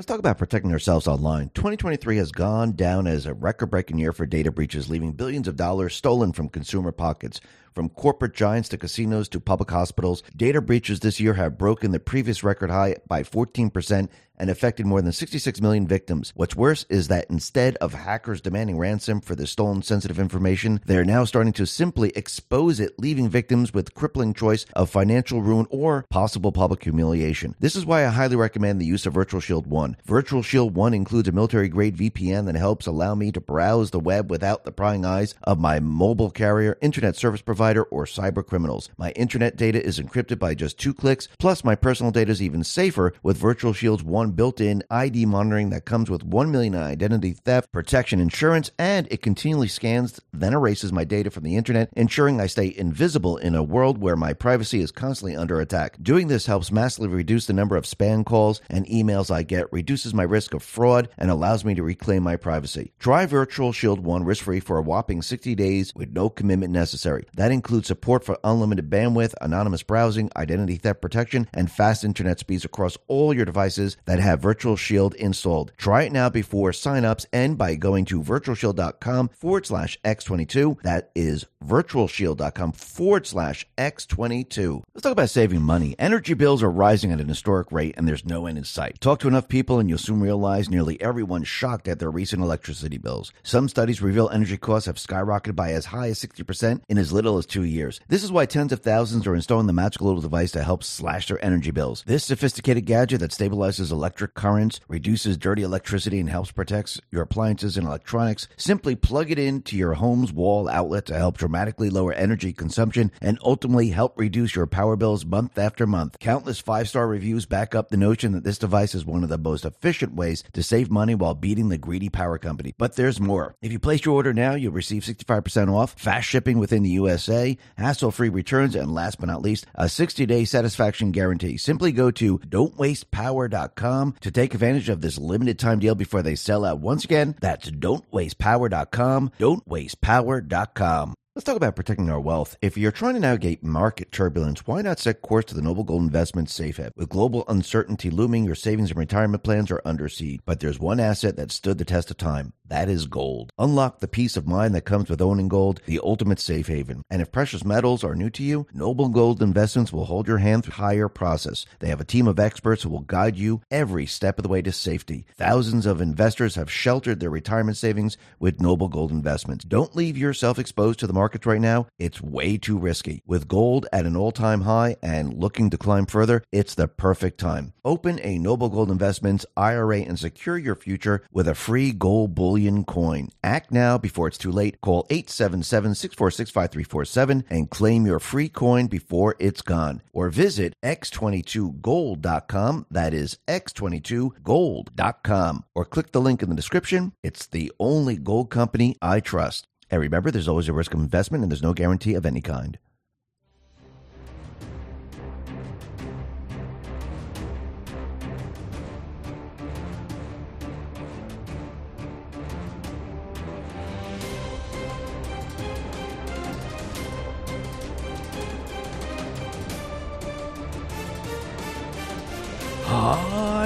Let's talk about protecting ourselves online. 2023 has gone down as a record breaking year for data breaches, leaving billions of dollars stolen from consumer pockets. From corporate giants to casinos to public hospitals, data breaches this year have broken the previous record high by 14% and affected more than 66 million victims. What's worse is that instead of hackers demanding ransom for the stolen sensitive information, they are now starting to simply expose it, leaving victims with crippling choice of financial ruin or possible public humiliation. This is why I highly recommend the use of Virtual Shield 1. Virtual Shield 1 includes a military grade VPN that helps allow me to browse the web without the prying eyes of my mobile carrier, internet service provider, or cyber criminals. My internet data is encrypted by just two clicks, plus my personal data is even safer with Virtual Shield's one built-in ID monitoring that comes with 1 million identity theft protection insurance and it continually scans then erases my data from the internet, ensuring I stay invisible in a world where my privacy is constantly under attack. Doing this helps massively reduce the number of spam calls and emails I get, reduces my risk of fraud, and allows me to reclaim my privacy. Try Virtual Shield 1 risk-free for a whopping 60 days with no commitment necessary. That includes support for unlimited bandwidth, anonymous browsing, identity theft protection, and fast internet speeds across all your devices that have Virtual Shield installed. Try it now before signups and by going to virtualshield.com forward slash X22. That is virtualshield.com forward slash X22. Let's talk about saving money. Energy bills are rising at an historic rate and there's no end in sight. Talk to enough people and you'll soon realize nearly everyone's shocked at their recent electricity bills. Some studies reveal energy costs have skyrocketed by as high as 60% in as little as two years. This is why tens of thousands are installing the magical little device to help slash their energy bills. This sophisticated gadget that stabilizes electric currents, reduces dirty electricity, and helps protect your appliances and electronics. Simply plug it into your home's wall outlet to help dramatically lower energy consumption and ultimately help reduce your power bills month after month. Countless five star reviews back up the notion that this device is one of the most efficient ways to save money while beating the greedy power company. But there's more. If you place your order now, you'll receive 65% off, fast shipping within the USA, hassle free returns, and last but not least, a 60 day satisfaction guarantee. Simply go to don'twastepower.com to take advantage of this limited time deal before they sell out. Once again, that's don'twastepower.com. Don'twastepower.com. Let's talk about protecting our wealth. If you're trying to navigate market turbulence, why not set course to the Noble Gold Investments Safe Haven? With global uncertainty looming, your savings and retirement plans are under siege. But there's one asset that stood the test of time. That is gold. Unlock the peace of mind that comes with owning gold, the ultimate safe haven. And if precious metals are new to you, Noble Gold Investments will hold your hand through the higher process. They have a team of experts who will guide you every step of the way to safety. Thousands of investors have sheltered their retirement savings with Noble Gold Investments. Don't leave yourself exposed to the markets right now. It's way too risky. With gold at an all-time high and looking to climb further, it's the perfect time. Open a Noble Gold Investments IRA and secure your future with a free gold bullion coin. Act now before it's too late. Call 877-646-5347 and claim your free coin before it's gone. Or visit x22gold.com. That is x22gold.com. Or click the link in the description. It's the only gold company I trust. And remember, there's always a risk of investment and there's no guarantee of any kind.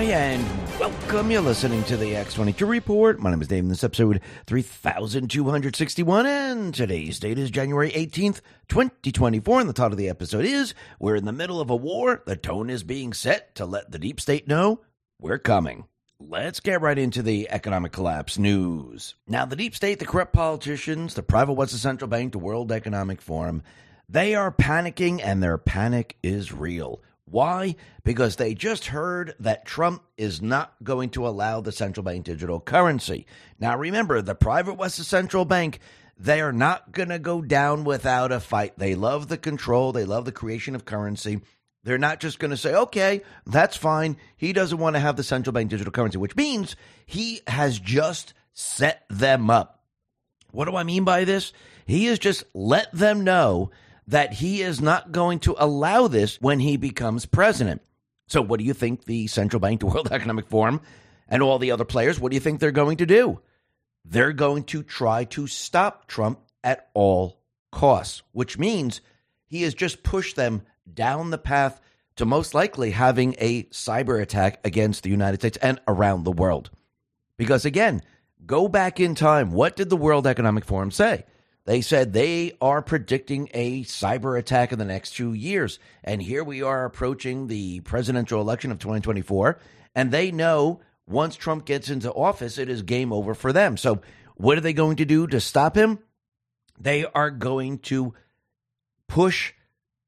And welcome. You're listening to the X22 Report. My name is Dave, and this is episode 3261, and today's date is January 18th, 2024. And the title of the episode is We're in the middle of a war. The tone is being set to let the deep state know we're coming. Let's get right into the economic collapse news. Now, the deep state, the corrupt politicians, the private Western Central Bank, the World Economic Forum, they are panicking, and their panic is real. Why? Because they just heard that Trump is not going to allow the central bank digital currency. Now, remember, the private Western Central Bank, they are not going to go down without a fight. They love the control, they love the creation of currency. They're not just going to say, okay, that's fine. He doesn't want to have the central bank digital currency, which means he has just set them up. What do I mean by this? He has just let them know that he is not going to allow this when he becomes president. So, what do you think the central bank, the World Economic Forum, and all the other players, what do you think they're going to do? They're going to try to stop Trump at all costs, which means he has just pushed them down the path to most likely having a cyber attack against the United States and around the world. Because again, go back in time. What did the World Economic Forum say? They said they are predicting a cyber attack in the next two years. And here we are approaching the presidential election of 2024. And they know once Trump gets into office, it is game over for them. So, what are they going to do to stop him? They are going to push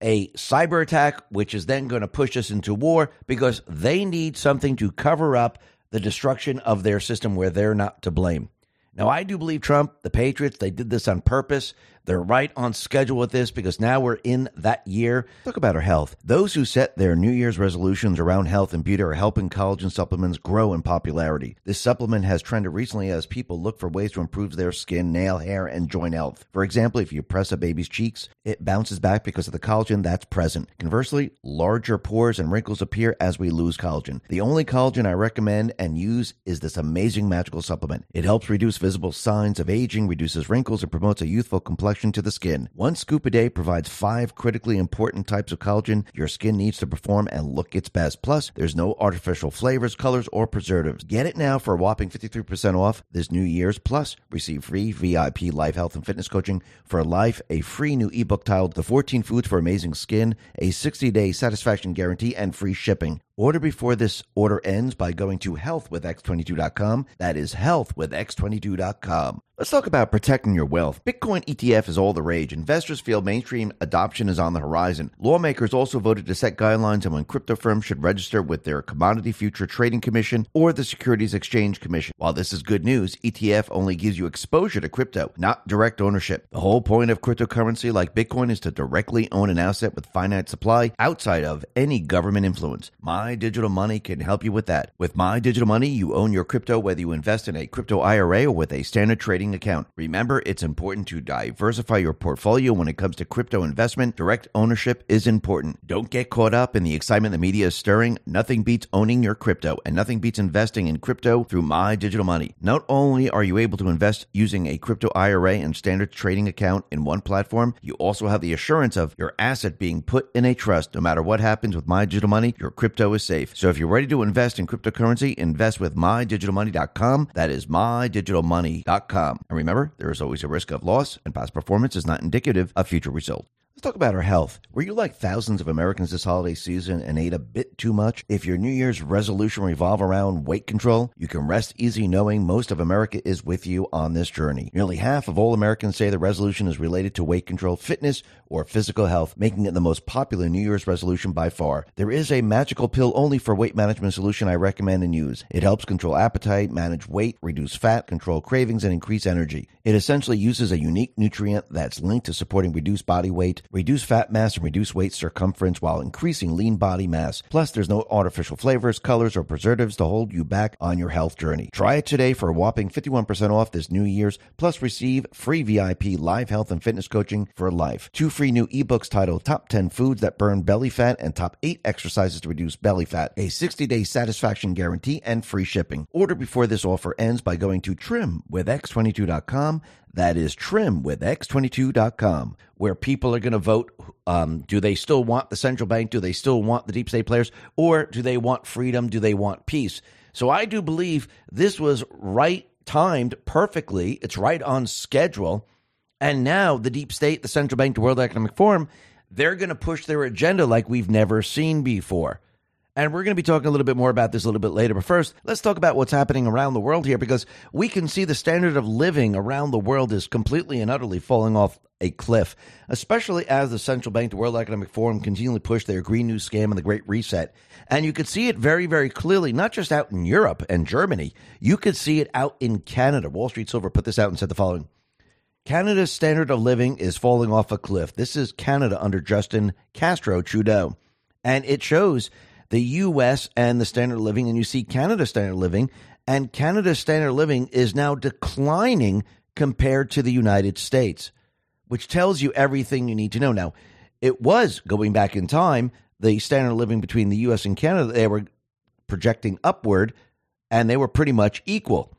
a cyber attack, which is then going to push us into war because they need something to cover up the destruction of their system where they're not to blame. Now, I do believe Trump, the Patriots, they did this on purpose. They're right on schedule with this because now we're in that year. Talk about our health. Those who set their New Year's resolutions around health and beauty are helping collagen supplements grow in popularity. This supplement has trended recently as people look for ways to improve their skin, nail, hair, and joint health. For example, if you press a baby's cheeks, it bounces back because of the collagen that's present. Conversely, larger pores and wrinkles appear as we lose collagen. The only collagen I recommend and use is this amazing magical supplement. It helps reduce visible signs of aging, reduces wrinkles, and promotes a youthful complexion to the skin. One scoop a day provides five critically important types of collagen your skin needs to perform and look its best. Plus, there's no artificial flavors, colors, or preservatives. Get it now for a whopping 53% off this New Year's. Plus, receive free VIP life health and fitness coaching for life, a free new ebook titled The 14 Foods for Amazing Skin, a 60 day satisfaction guarantee, and free shipping. Order before this order ends by going to healthwithx22.com. That is healthwithx22.com. Let's talk about protecting your wealth. Bitcoin ETF is all the rage. Investors feel mainstream adoption is on the horizon. Lawmakers also voted to set guidelines on when crypto firms should register with their Commodity Future Trading Commission or the Securities Exchange Commission. While this is good news, ETF only gives you exposure to crypto, not direct ownership. The whole point of cryptocurrency like Bitcoin is to directly own an asset with finite supply outside of any government influence. My Digital Money can help you with that. With My Digital Money, you own your crypto whether you invest in a crypto IRA or with a standard trading account. Remember, it's important to diversify your portfolio when it comes to crypto investment. Direct ownership is important. Don't get caught up in the excitement the media is stirring. Nothing beats owning your crypto, and nothing beats investing in crypto through My Digital Money. Not only are you able to invest using a crypto IRA and standard trading account in one platform, you also have the assurance of your asset being put in a trust. No matter what happens with My Digital Money, your crypto safe. So if you're ready to invest in cryptocurrency, invest with mydigitalmoney.com. That is mydigitalmoney.com. And remember, there is always a risk of loss, and past performance is not indicative of future results. Let's talk about our health. Were you like thousands of Americans this holiday season and ate a bit too much? If your New Year's resolution revolve around weight control, you can rest easy knowing most of America is with you on this journey. Nearly half of all Americans say the resolution is related to weight control, fitness, or physical health, making it the most popular New Year's resolution by far. There is a magical pill only for weight management solution I recommend and use. It helps control appetite, manage weight, reduce fat, control cravings, and increase energy. It essentially uses a unique nutrient that's linked to supporting reduced body weight reduce fat mass and reduce waist circumference while increasing lean body mass. Plus, there's no artificial flavors, colors, or preservatives to hold you back on your health journey. Try it today for a whopping 51% off this New Year's, plus receive free VIP live health and fitness coaching for life. Two free new ebooks titled Top 10 Foods That Burn Belly Fat and Top 8 Exercises to Reduce Belly Fat, a 60 day satisfaction guarantee, and free shipping. Order before this offer ends by going to trimwithx22.com. That is trim with x22.com, where people are going to vote. Um, do they still want the central bank? Do they still want the deep state players? Or do they want freedom? Do they want peace? So I do believe this was right timed perfectly. It's right on schedule. And now the deep state, the central bank, the World Economic Forum, they're going to push their agenda like we've never seen before. And we're going to be talking a little bit more about this a little bit later. But first, let's talk about what's happening around the world here because we can see the standard of living around the world is completely and utterly falling off a cliff, especially as the central bank, the World Economic Forum, continually push their Green New Scam and the Great Reset. And you could see it very, very clearly, not just out in Europe and Germany, you could see it out in Canada. Wall Street Silver put this out and said the following. Canada's standard of living is falling off a cliff. This is Canada under Justin Castro Trudeau. And it shows the US and the standard of living, and you see Canada's standard of living, and Canada's standard of living is now declining compared to the United States, which tells you everything you need to know. Now, it was going back in time, the standard of living between the US and Canada, they were projecting upward and they were pretty much equal.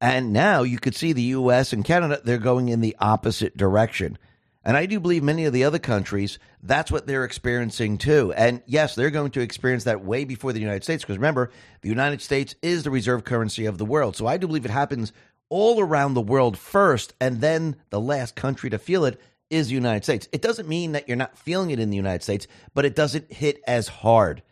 And now you could see the US and Canada, they're going in the opposite direction. And I do believe many of the other countries, that's what they're experiencing too. And yes, they're going to experience that way before the United States, because remember, the United States is the reserve currency of the world. So I do believe it happens all around the world first, and then the last country to feel it is the United States. It doesn't mean that you're not feeling it in the United States, but it doesn't hit as hard.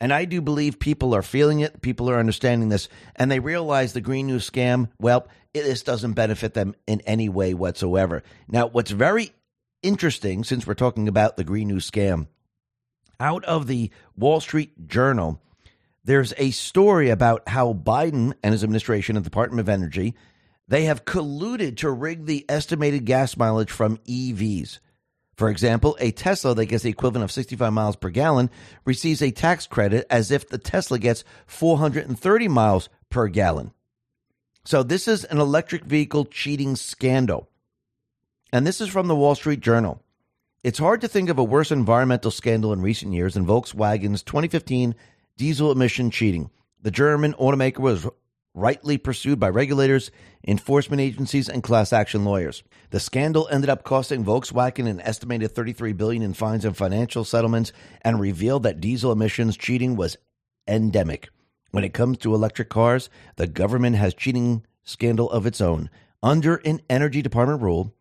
And I do believe people are feeling it, people are understanding this, and they realize the Green News scam, well, this doesn't benefit them in any way whatsoever. Now, what's very interesting, since we're talking about the Green New scam, out of the Wall Street Journal, there's a story about how Biden and his administration and the Department of Energy they have colluded to rig the estimated gas mileage from EVs. For example, a Tesla that gets the equivalent of 65 miles per gallon receives a tax credit as if the Tesla gets 430 miles per gallon. So, this is an electric vehicle cheating scandal. And this is from the Wall Street Journal. It's hard to think of a worse environmental scandal in recent years than Volkswagen's 2015 diesel emission cheating. The German automaker was rightly pursued by regulators, enforcement agencies, and class action lawyers. The scandal ended up costing Volkswagen an estimated 33 billion in fines and financial settlements and revealed that diesel emissions cheating was endemic. When it comes to electric cars, the government has cheating scandal of its own. Under an energy department rule,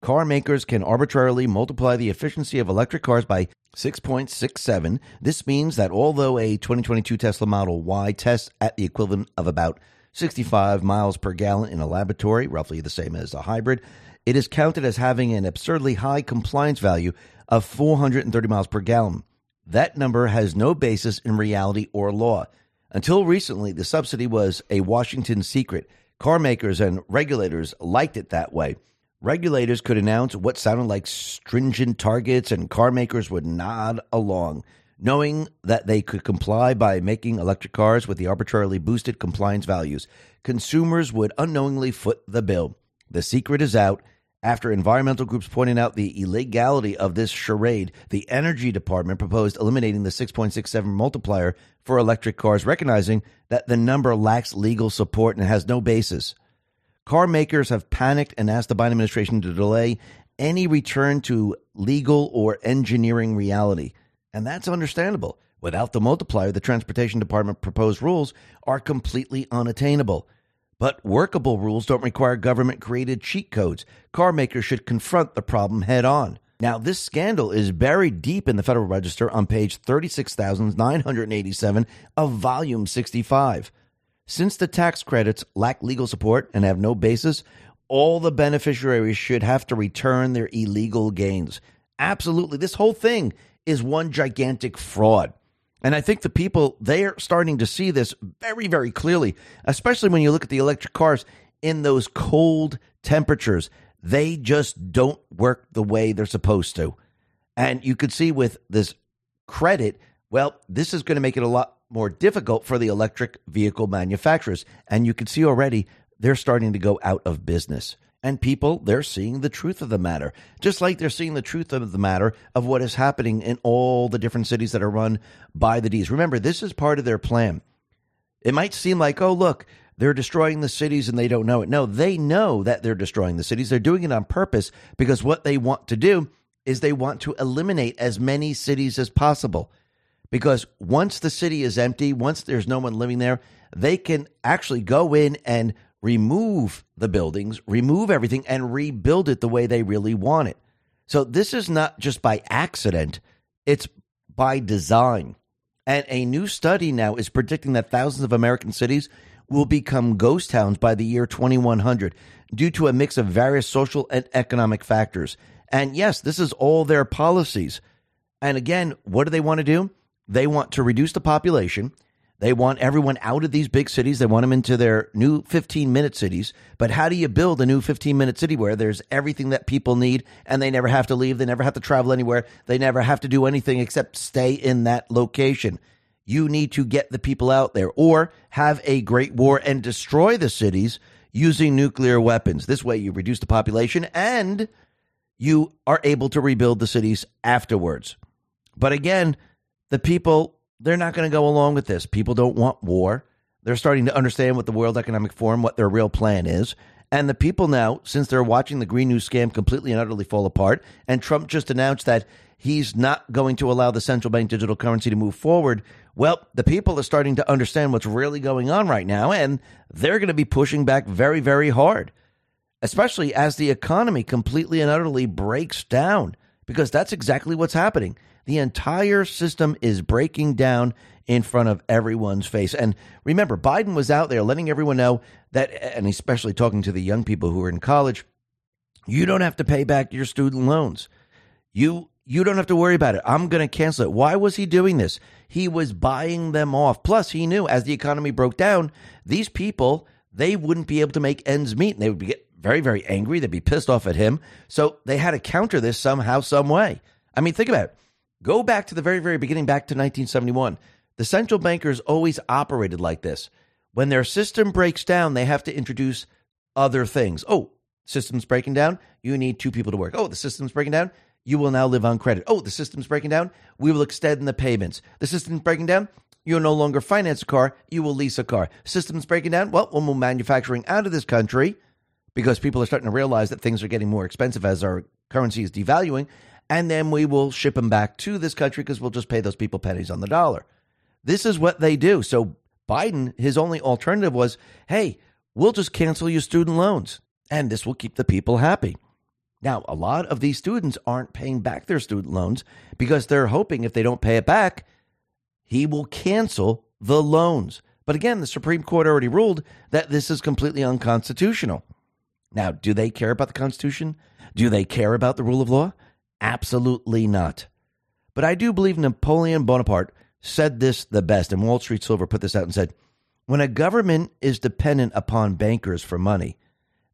car makers can arbitrarily multiply the efficiency of electric cars by 6.67. This means that although a 2022 Tesla Model Y tests at the equivalent of about 65 miles per gallon in a laboratory, roughly the same as a hybrid. It is counted as having an absurdly high compliance value of 430 miles per gallon. That number has no basis in reality or law. Until recently, the subsidy was a Washington secret. Car makers and regulators liked it that way. Regulators could announce what sounded like stringent targets, and car makers would nod along knowing that they could comply by making electric cars with the arbitrarily boosted compliance values. Consumers would unknowingly foot the bill. The secret is out. After environmental groups pointed out the illegality of this charade, the Energy Department proposed eliminating the 6.67 multiplier for electric cars, recognizing that the number lacks legal support and has no basis. Car makers have panicked and asked the Biden administration to delay any return to legal or engineering reality. And that's understandable. Without the multiplier, the Transportation Department proposed rules are completely unattainable. But workable rules don't require government created cheat codes. Car makers should confront the problem head on. Now, this scandal is buried deep in the Federal Register on page 36,987 of Volume 65. Since the tax credits lack legal support and have no basis, all the beneficiaries should have to return their illegal gains. Absolutely. This whole thing is one gigantic fraud. And I think the people, they're starting to see this very, very clearly, especially when you look at the electric cars in those cold temperatures. They just don't work the way they're supposed to. And you could see with this credit, well, this is going to make it a lot more difficult for the electric vehicle manufacturers. And you can see already they're starting to go out of business. And people, they're seeing the truth of the matter, just like they're seeing the truth of the matter of what is happening in all the different cities that are run by the D's. Remember, this is part of their plan. It might seem like, oh, look, they're destroying the cities and they don't know it. No, they know that they're destroying the cities. They're doing it on purpose because what they want to do is they want to eliminate as many cities as possible. Because once the city is empty, once there's no one living there, they can actually go in and remove the buildings, remove everything, and rebuild it the way they really want it. So this is not just by accident, it's by design. And a new study now is predicting that thousands of American cities will become ghost towns by the year 2100 due to a mix of various social and economic factors. And yes, this is all their policies. And again, what do they want to do? They want to reduce the population they want everyone out of these big cities. They want them into their new 15 minute cities. But how do you build a new 15 minute city where there's everything that people need and they never have to leave? They never have to travel anywhere. They never have to do anything except stay in that location. You need to get the people out there or have a great war and destroy the cities using nuclear weapons. This way, you reduce the population and you are able to rebuild the cities afterwards. But again, the people they're not going to go along with this. People don't want war. They're starting to understand what the World Economic Forum, what their real plan is. And the people now, since they're watching the Green News scam completely and utterly fall apart, and Trump just announced that he's not going to allow the central bank digital currency to move forward, well, the people are starting to understand what's really going on right now, and they're going to be pushing back very, very hard, especially as the economy completely and utterly breaks down, because that's exactly what's happening. The entire system is breaking down in front of everyone's face. And remember, Biden was out there letting everyone know that, and especially talking to the young people who are in college, you don't have to pay back your student loans. You you don't have to worry about it. I'm going to cancel it. Why was he doing this? He was buying them off. Plus, he knew as the economy broke down, these people they wouldn't be able to make ends meet, and they would get very very angry. They'd be pissed off at him. So they had to counter this somehow, some way. I mean, think about it. Go back to the very very beginning, back to 1971. The central bankers always operated like this. When their system breaks down, they have to introduce other things. Oh, system's breaking down. You need two people to work. Oh, the system's breaking down. You will now live on credit. Oh, the system's breaking down. We will extend the payments. The system's breaking down. You'll no longer finance a car. You will lease a car. System's breaking down. Well, we'll move manufacturing out of this country because people are starting to realize that things are getting more expensive as our currency is devaluing. And then we will ship them back to this country because we'll just pay those people pennies on the dollar. This is what they do. So Biden, his only alternative was, hey, we'll just cancel your student loans and this will keep the people happy. Now, a lot of these students aren't paying back their student loans because they're hoping if they don't pay it back, he will cancel the loans. But again, the Supreme Court already ruled that this is completely unconstitutional. Now, do they care about the Constitution? Do they care about the rule of law? Absolutely not. But I do believe Napoleon Bonaparte said this the best, and Wall Street Silver put this out and said, when a government is dependent upon bankers for money,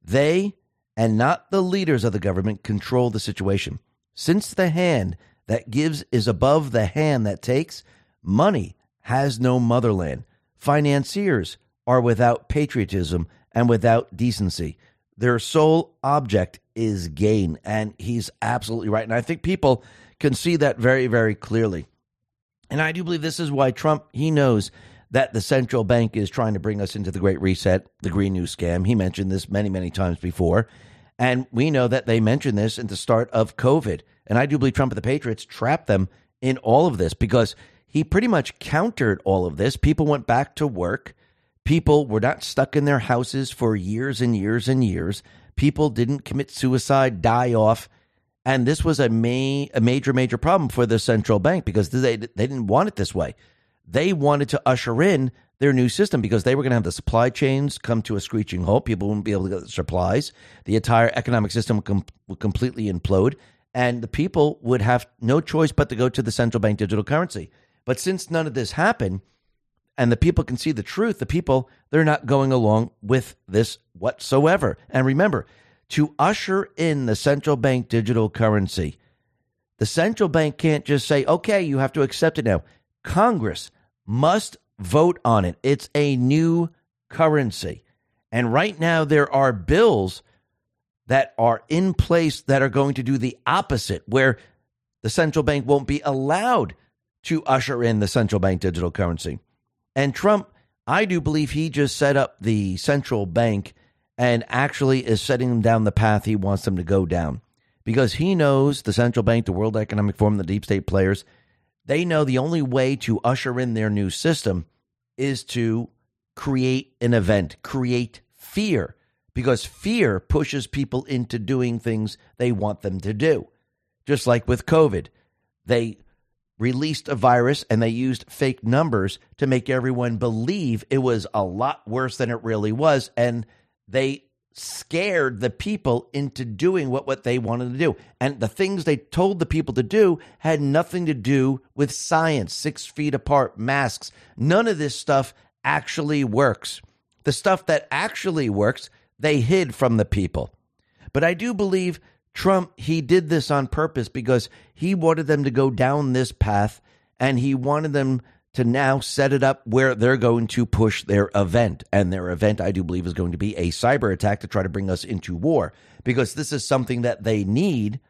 they and not the leaders of the government control the situation. Since the hand that gives is above the hand that takes, money has no motherland. Financiers are without patriotism and without decency. Their sole object is gain. And he's absolutely right. And I think people can see that very, very clearly. And I do believe this is why Trump, he knows that the central bank is trying to bring us into the Great Reset, the Green New scam. He mentioned this many, many times before. And we know that they mentioned this at the start of COVID. And I do believe Trump and the Patriots trapped them in all of this because he pretty much countered all of this. People went back to work. People were not stuck in their houses for years and years and years. People didn't commit suicide, die off. And this was a, ma- a major, major problem for the central bank because they, they didn't want it this way. They wanted to usher in their new system because they were going to have the supply chains come to a screeching halt. People wouldn't be able to get the supplies. The entire economic system would, com- would completely implode. And the people would have no choice but to go to the central bank digital currency. But since none of this happened, and the people can see the truth, the people, they're not going along with this whatsoever. And remember, to usher in the central bank digital currency, the central bank can't just say, okay, you have to accept it now. Congress must vote on it. It's a new currency. And right now, there are bills that are in place that are going to do the opposite, where the central bank won't be allowed to usher in the central bank digital currency. And Trump, I do believe he just set up the central bank and actually is setting them down the path he wants them to go down because he knows the central bank, the World Economic Forum, the deep state players, they know the only way to usher in their new system is to create an event, create fear, because fear pushes people into doing things they want them to do. Just like with COVID, they released a virus and they used fake numbers to make everyone believe it was a lot worse than it really was. And they scared the people into doing what, what they wanted to do. And the things they told the people to do had nothing to do with science, six feet apart, masks. None of this stuff actually works. The stuff that actually works, they hid from the people. But I do believe Trump, he did this on purpose because he wanted them to go down this path and he wanted them to now set it up where they're going to push their event. And their event, I do believe, is going to be a cyber attack to try to bring us into war because this is something that they need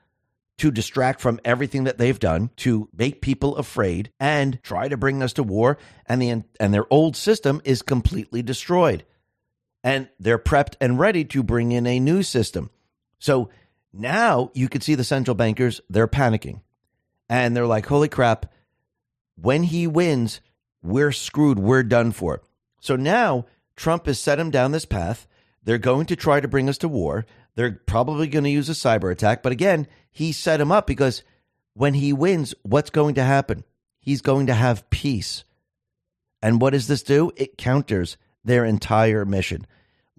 to distract from everything that they've done to make people afraid and try to bring us to war and the and their old system is completely destroyed. and they're prepped and ready to bring in a new system. So now you can see the central bankers, they're panicking. And they're like, holy crap, when he wins, we're screwed. We're done for. So now Trump has set him down this path. They're going to try to bring us to war. They're probably going to use a cyber attack. But again, he set him up because when he wins, what's going to happen? He's going to have peace. And what does this do? It counters their entire mission.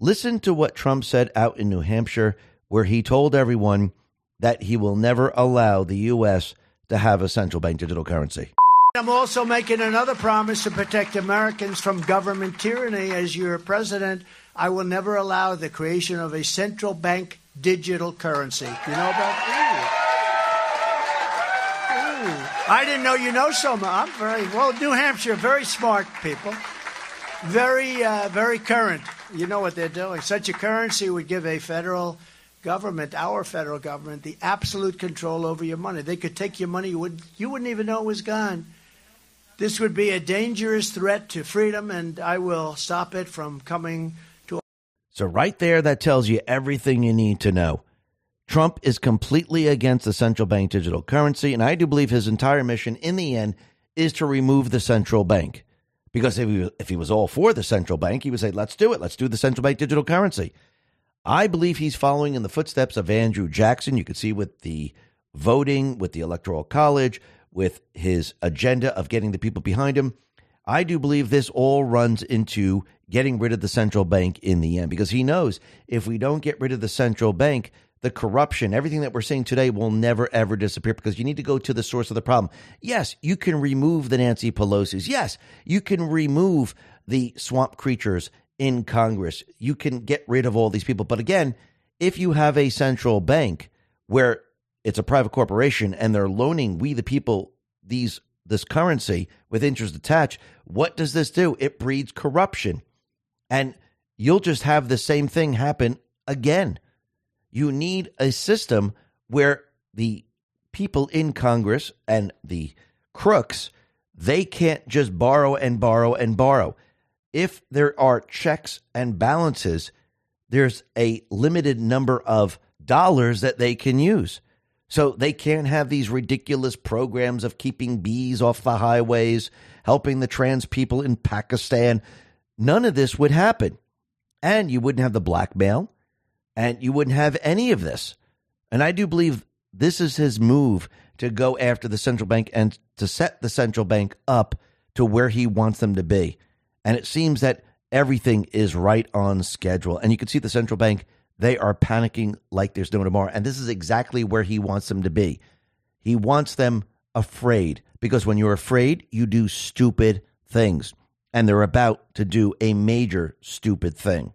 Listen to what Trump said out in New Hampshire, where he told everyone that he will never allow the U.S. to have a central bank digital currency. I'm also making another promise to protect Americans from government tyranny. As your president, I will never allow the creation of a central bank digital currency. You know about that? I didn't know you know so much. I'm very well. New Hampshire, very smart people, very, uh, very current. You know what they're doing. Such a currency would give a federal government, our federal government, the absolute control over your money. They could take your money; you would you wouldn't even know it was gone. This would be a dangerous threat to freedom, and I will stop it from coming to. So, right there, that tells you everything you need to know. Trump is completely against the central bank digital currency, and I do believe his entire mission in the end is to remove the central bank. Because if he, if he was all for the central bank, he would say, let's do it. Let's do the central bank digital currency. I believe he's following in the footsteps of Andrew Jackson. You can see with the voting, with the Electoral College, with his agenda of getting the people behind him. I do believe this all runs into getting rid of the central bank in the end because he knows if we don't get rid of the central bank, the corruption, everything that we're seeing today will never ever disappear because you need to go to the source of the problem. Yes, you can remove the Nancy Pelosi's. Yes, you can remove the swamp creatures in Congress. You can get rid of all these people. But again, if you have a central bank where it's a private corporation and they're loaning we the people these this currency with interest attached what does this do it breeds corruption and you'll just have the same thing happen again you need a system where the people in congress and the crooks they can't just borrow and borrow and borrow if there are checks and balances there's a limited number of dollars that they can use so they can't have these ridiculous programs of keeping bees off the highways, helping the trans people in Pakistan. None of this would happen. And you wouldn't have the blackmail, and you wouldn't have any of this. And I do believe this is his move to go after the central bank and to set the central bank up to where he wants them to be. And it seems that everything is right on schedule. And you can see the central bank they are panicking like there's no tomorrow. And this is exactly where he wants them to be. He wants them afraid because when you're afraid, you do stupid things. And they're about to do a major stupid thing.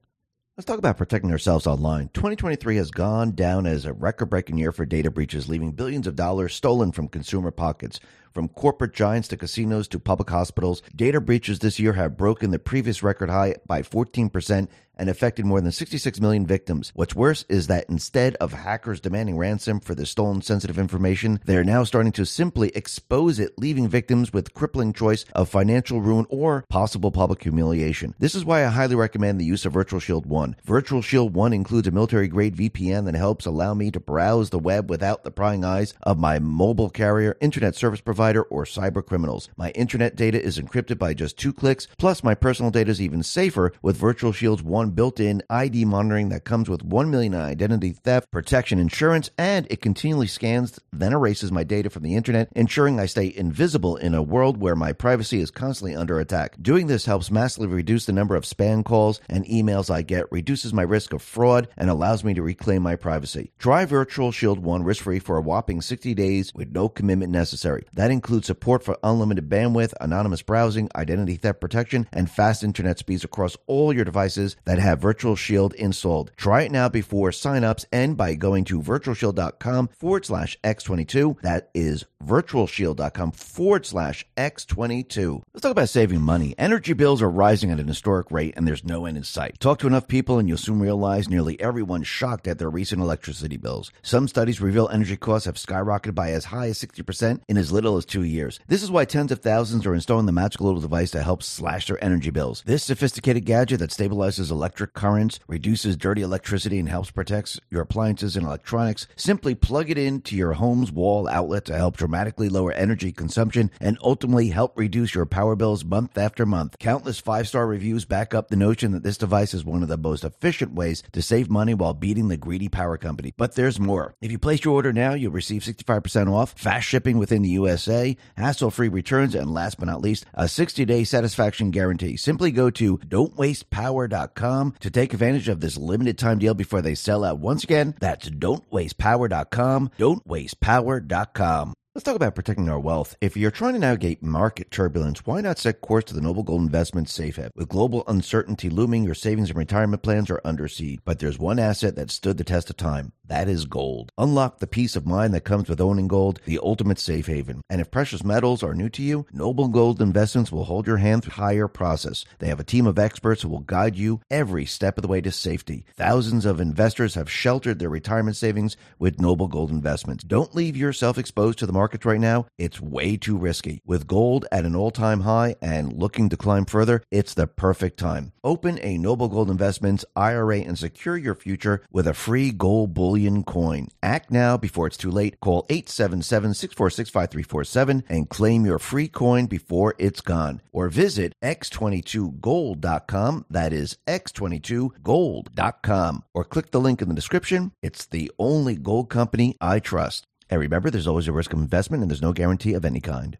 Let's talk about protecting ourselves online. 2023 has gone down as a record breaking year for data breaches, leaving billions of dollars stolen from consumer pockets. From corporate giants to casinos to public hospitals, data breaches this year have broken the previous record high by 14% and affected more than 66 million victims. What's worse is that instead of hackers demanding ransom for the stolen sensitive information, they are now starting to simply expose it, leaving victims with crippling choice of financial ruin or possible public humiliation. This is why I highly recommend the use of Virtual Shield 1. Virtual Shield 1 includes a military grade VPN that helps allow me to browse the web without the prying eyes of my mobile carrier, internet service provider, or cyber criminals. My internet data is encrypted by just two clicks, plus my personal data is even safer with Virtual Shield's 1 built in ID monitoring that comes with 1 million identity theft protection insurance, and it continually scans, then erases my data from the internet, ensuring I stay invisible in a world where my privacy is constantly under attack. Doing this helps massively reduce the number of spam calls and emails I get, reduces my risk of fraud, and allows me to reclaim my privacy. Try Virtual Shield 1 risk free for a whopping 60 days with no commitment necessary. That includes support for unlimited bandwidth, anonymous browsing, identity theft protection, and fast internet speeds across all your devices that have Virtual Shield installed. Try it now before signups and by going to virtualshield.com forward slash X22. That is virtualshield.com forward slash X22. Let's talk about saving money. Energy bills are rising at an historic rate and there's no end in sight. Talk to enough people and you'll soon realize nearly everyone's shocked at their recent electricity bills. Some studies reveal energy costs have skyrocketed by as high as 60% in as little as two years. This is why tens of thousands are installing the magical little device to help slash their energy bills. This sophisticated gadget that stabilizes electric currents, reduces dirty electricity, and helps protect your appliances and electronics. Simply plug it into your home's wall outlet to help dramatically lower energy consumption and ultimately help reduce your power bills month after month. Countless five star reviews back up the notion that this device is one of the most efficient ways to save money while beating the greedy power company. But there's more. If you place your order now, you'll receive 65% off, fast shipping within the USA, hassle free returns, and last but not least, a 60 day satisfaction guarantee. Simply go to don'twastepower.com to take advantage of this limited time deal before they sell out. Once again, that's don'twastepower.com. Don'twastepower.com. Let's talk about protecting our wealth. If you're trying to navigate market turbulence, why not set course to the Noble Gold Investments Safe Haven? With global uncertainty looming, your savings and retirement plans are under siege. But there's one asset that stood the test of time. That is gold. Unlock the peace of mind that comes with owning gold, the ultimate safe haven. And if precious metals are new to you, Noble Gold Investments will hold your hand through the entire process. They have a team of experts who will guide you every step of the way to safety. Thousands of investors have sheltered their retirement savings with Noble Gold Investments. Don't leave yourself exposed to the markets right now. It's way too risky. With gold at an all-time high and looking to climb further, it's the perfect time. Open a Noble Gold Investments IRA and secure your future with a free gold bullion coin. Act now before it's too late. Call 877-646-5347 and claim your free coin before it's gone. Or visit x22gold.com. That is x22gold.com. Or click the link in the description. It's the only gold company I trust. And remember, there's always a risk of investment and there's no guarantee of any kind.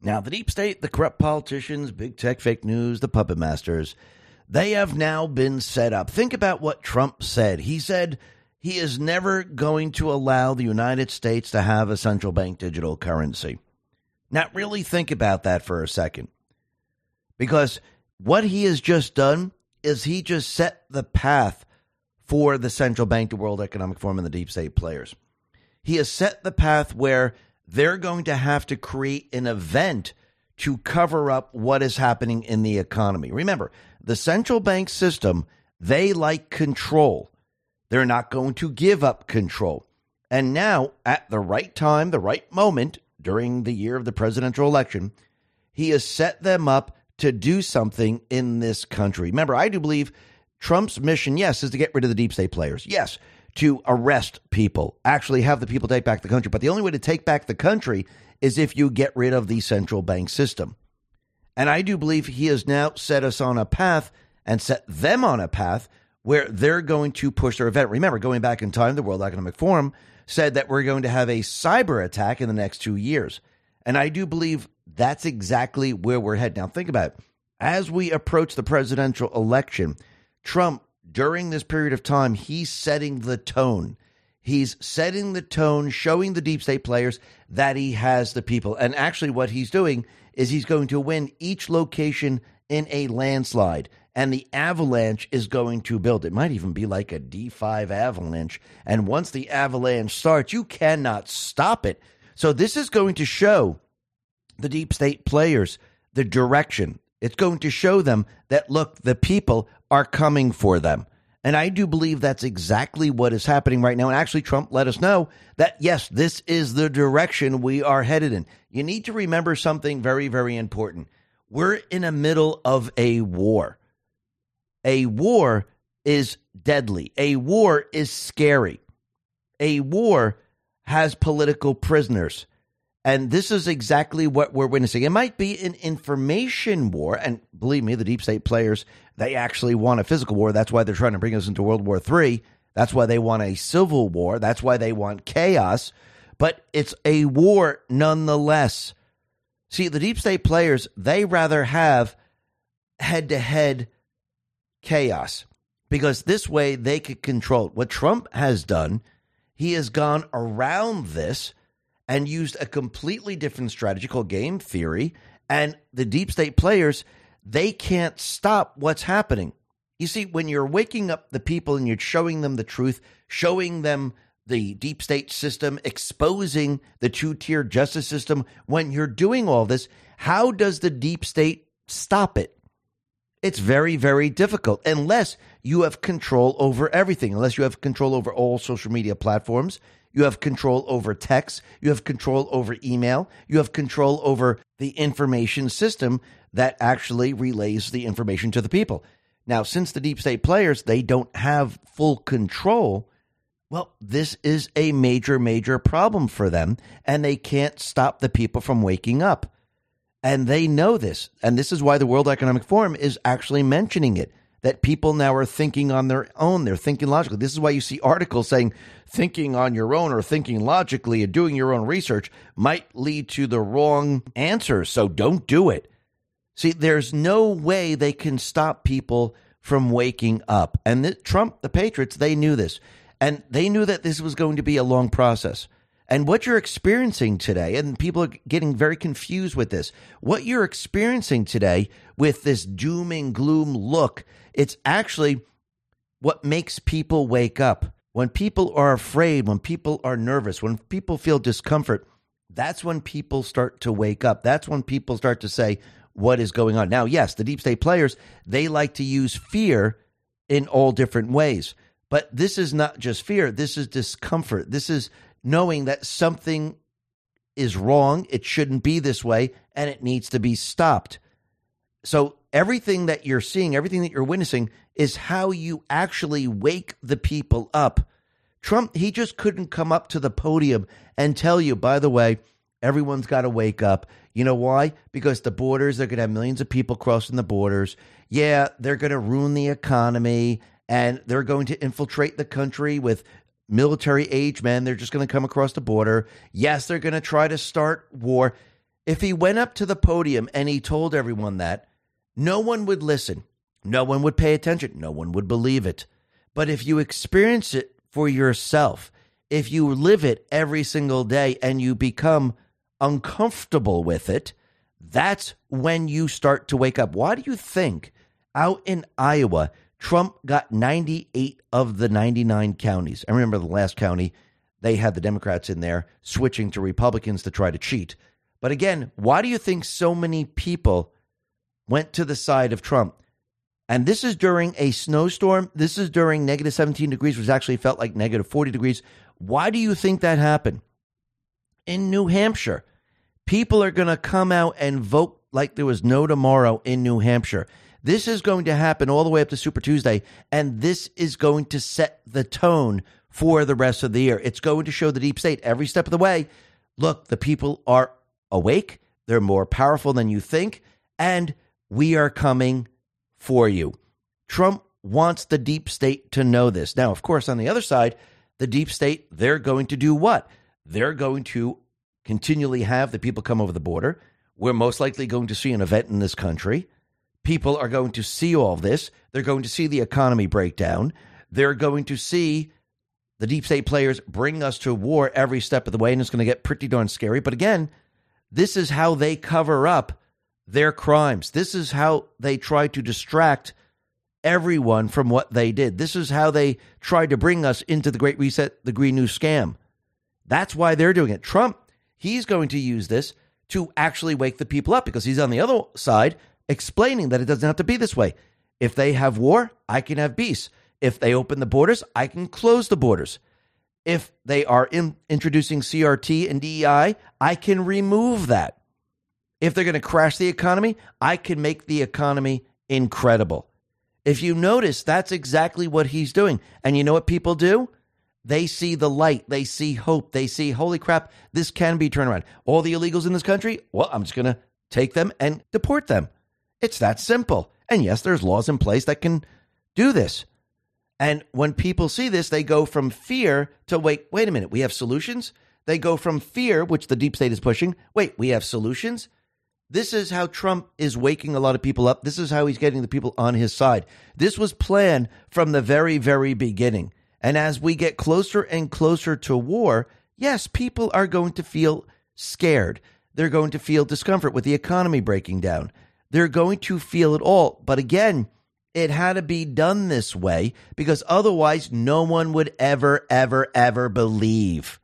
Now, the deep state, the corrupt politicians, big tech, fake news, the puppet masters, they have now been set up. Think about what Trump said. He said he is never going to allow the United States to have a central bank digital currency. Now, really think about that for a second. Because what he has just done is he just set the path for the central bank, the World Economic Forum, and the deep state players. He has set the path where they're going to have to create an event to cover up what is happening in the economy. Remember, the central bank system, they like control. They're not going to give up control. And now, at the right time, the right moment during the year of the presidential election, he has set them up to do something in this country. Remember, I do believe Trump's mission, yes, is to get rid of the deep state players. Yes, to arrest people, actually have the people take back the country. But the only way to take back the country is if you get rid of the central bank system. And I do believe he has now set us on a path and set them on a path where they're going to push their event. Remember, going back in time, the World Economic Forum said that we're going to have a cyber attack in the next two years. And I do believe that's exactly where we're headed. Now, think about it. As we approach the presidential election, Trump, during this period of time, he's setting the tone. He's setting the tone, showing the deep state players that he has the people. And actually, what he's doing is he's going to win each location in a landslide and the avalanche is going to build. It might even be like a D5 avalanche. And once the avalanche starts, you cannot stop it. So, this is going to show the deep state players the direction. It's going to show them that, look, the people are coming for them. And I do believe that's exactly what is happening right now. And actually, Trump let us know that, yes, this is the direction we are headed in. You need to remember something very, very important. We're in the middle of a war. A war is deadly. A war is scary. A war has political prisoners. And this is exactly what we're witnessing. It might be an information war. And believe me, the deep state players, they actually want a physical war. That's why they're trying to bring us into World War III. That's why they want a civil war. That's why they want chaos. But it's a war nonetheless. See, the deep state players, they rather have head to head chaos because this way they could control it. What Trump has done, he has gone around this and used a completely different strategy called game theory. And the deep state players, they can't stop what's happening. You see, when you're waking up the people and you're showing them the truth, showing them the deep state system, exposing the two tier justice system. When you're doing all this, how does the deep state stop it? It's very, very difficult unless you have control over everything, unless you have control over all social media platforms. You have control over text. You have control over email. You have control over the information system that actually relays the information to the people. Now, since the deep state players, they don't have full control, well, this is a major, major problem for them, and they can't stop the people from waking up. And they know this. And this is why the World Economic Forum is actually mentioning it that people now are thinking on their own. They're thinking logically. This is why you see articles saying thinking on your own or thinking logically and doing your own research might lead to the wrong answer. So don't do it. See, there's no way they can stop people from waking up. And the, Trump, the Patriots, they knew this. And they knew that this was going to be a long process. And what you're experiencing today, and people are getting very confused with this, what you're experiencing today with this doom and gloom look, it's actually what makes people wake up. When people are afraid, when people are nervous, when people feel discomfort, that's when people start to wake up. That's when people start to say, what is going on. Now, yes, the deep state players, they like to use fear in all different ways. But this is not just fear, this is discomfort. This is knowing that something is wrong, it shouldn't be this way, and it needs to be stopped. So, everything that you're seeing, everything that you're witnessing is how you actually wake the people up. Trump, he just couldn't come up to the podium and tell you, by the way, everyone's got to wake up. You know why? Because the borders, they're going to have millions of people crossing the borders. Yeah, they're going to ruin the economy and they're going to infiltrate the country with military age men. They're just going to come across the border. Yes, they're going to try to start war. If he went up to the podium and he told everyone that, no one would listen. No one would pay attention. No one would believe it. But if you experience it for yourself, if you live it every single day and you become uncomfortable with it, that's when you start to wake up. Why do you think out in Iowa, Trump got 98 of the 99 counties. I remember the last county, they had the Democrats in there switching to Republicans to try to cheat. But again, why do you think so many people went to the side of Trump? And this is during a snowstorm. This is during negative 17 degrees, which actually felt like negative 40 degrees. Why do you think that happened? In New Hampshire, people are going to come out and vote like there was no tomorrow in New Hampshire. This is going to happen all the way up to Super Tuesday, and this is going to set the tone for the rest of the year. It's going to show the deep state every step of the way. Look, the people are awake, they're more powerful than you think, and we are coming for you. Trump wants the deep state to know this. Now, of course, on the other side, the deep state, they're going to do what? They're going to continually have the people come over the border. We're most likely going to see an event in this country people are going to see all this. They're going to see the economy break down. They're going to see the deep state players bring us to war every step of the way, and it's going to get pretty darn scary. But again, this is how they cover up their crimes. This is how they try to distract everyone from what they did. This is how they tried to bring us into the Great Reset, the Green New Scam. That's why they're doing it. Trump, he's going to use this to actually wake the people up because he's on the other side explaining that it doesn't have to be this way. If they have war, I can have peace. If they open the borders, I can close the borders. If they are in, introducing CRT and DEI, I can remove that. If they're going to crash the economy, I can make the economy incredible. If you notice, that's exactly what he's doing. And you know what people do? They see the light. They see hope. They see, holy crap, this can be turned around. All the illegals in this country, well, I'm just going to take them and deport them. It's that simple. And yes, there's laws in place that can do this. And when people see this, they go from fear to wait, wait a minute, we have solutions? They go from fear, which the deep state is pushing, wait, we have solutions? This is how Trump is waking a lot of people up. This is how he's getting the people on his side. This was planned from the very, very beginning. And as we get closer and closer to war, yes, people are going to feel scared. They're going to feel discomfort with the economy breaking down. They're going to feel it all. But again, It had to be done this way because otherwise no one would ever, ever, ever believe.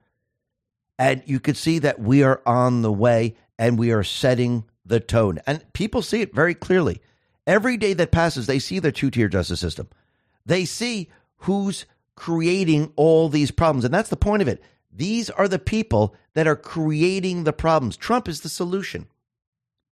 And you could see that we are on the way and we are setting the tone. And people see it very clearly. Every day that passes, they see the two tier justice system. They see who's creating all these problems. And that's the point of it. These are the people that are creating the problems. Trump is the solution.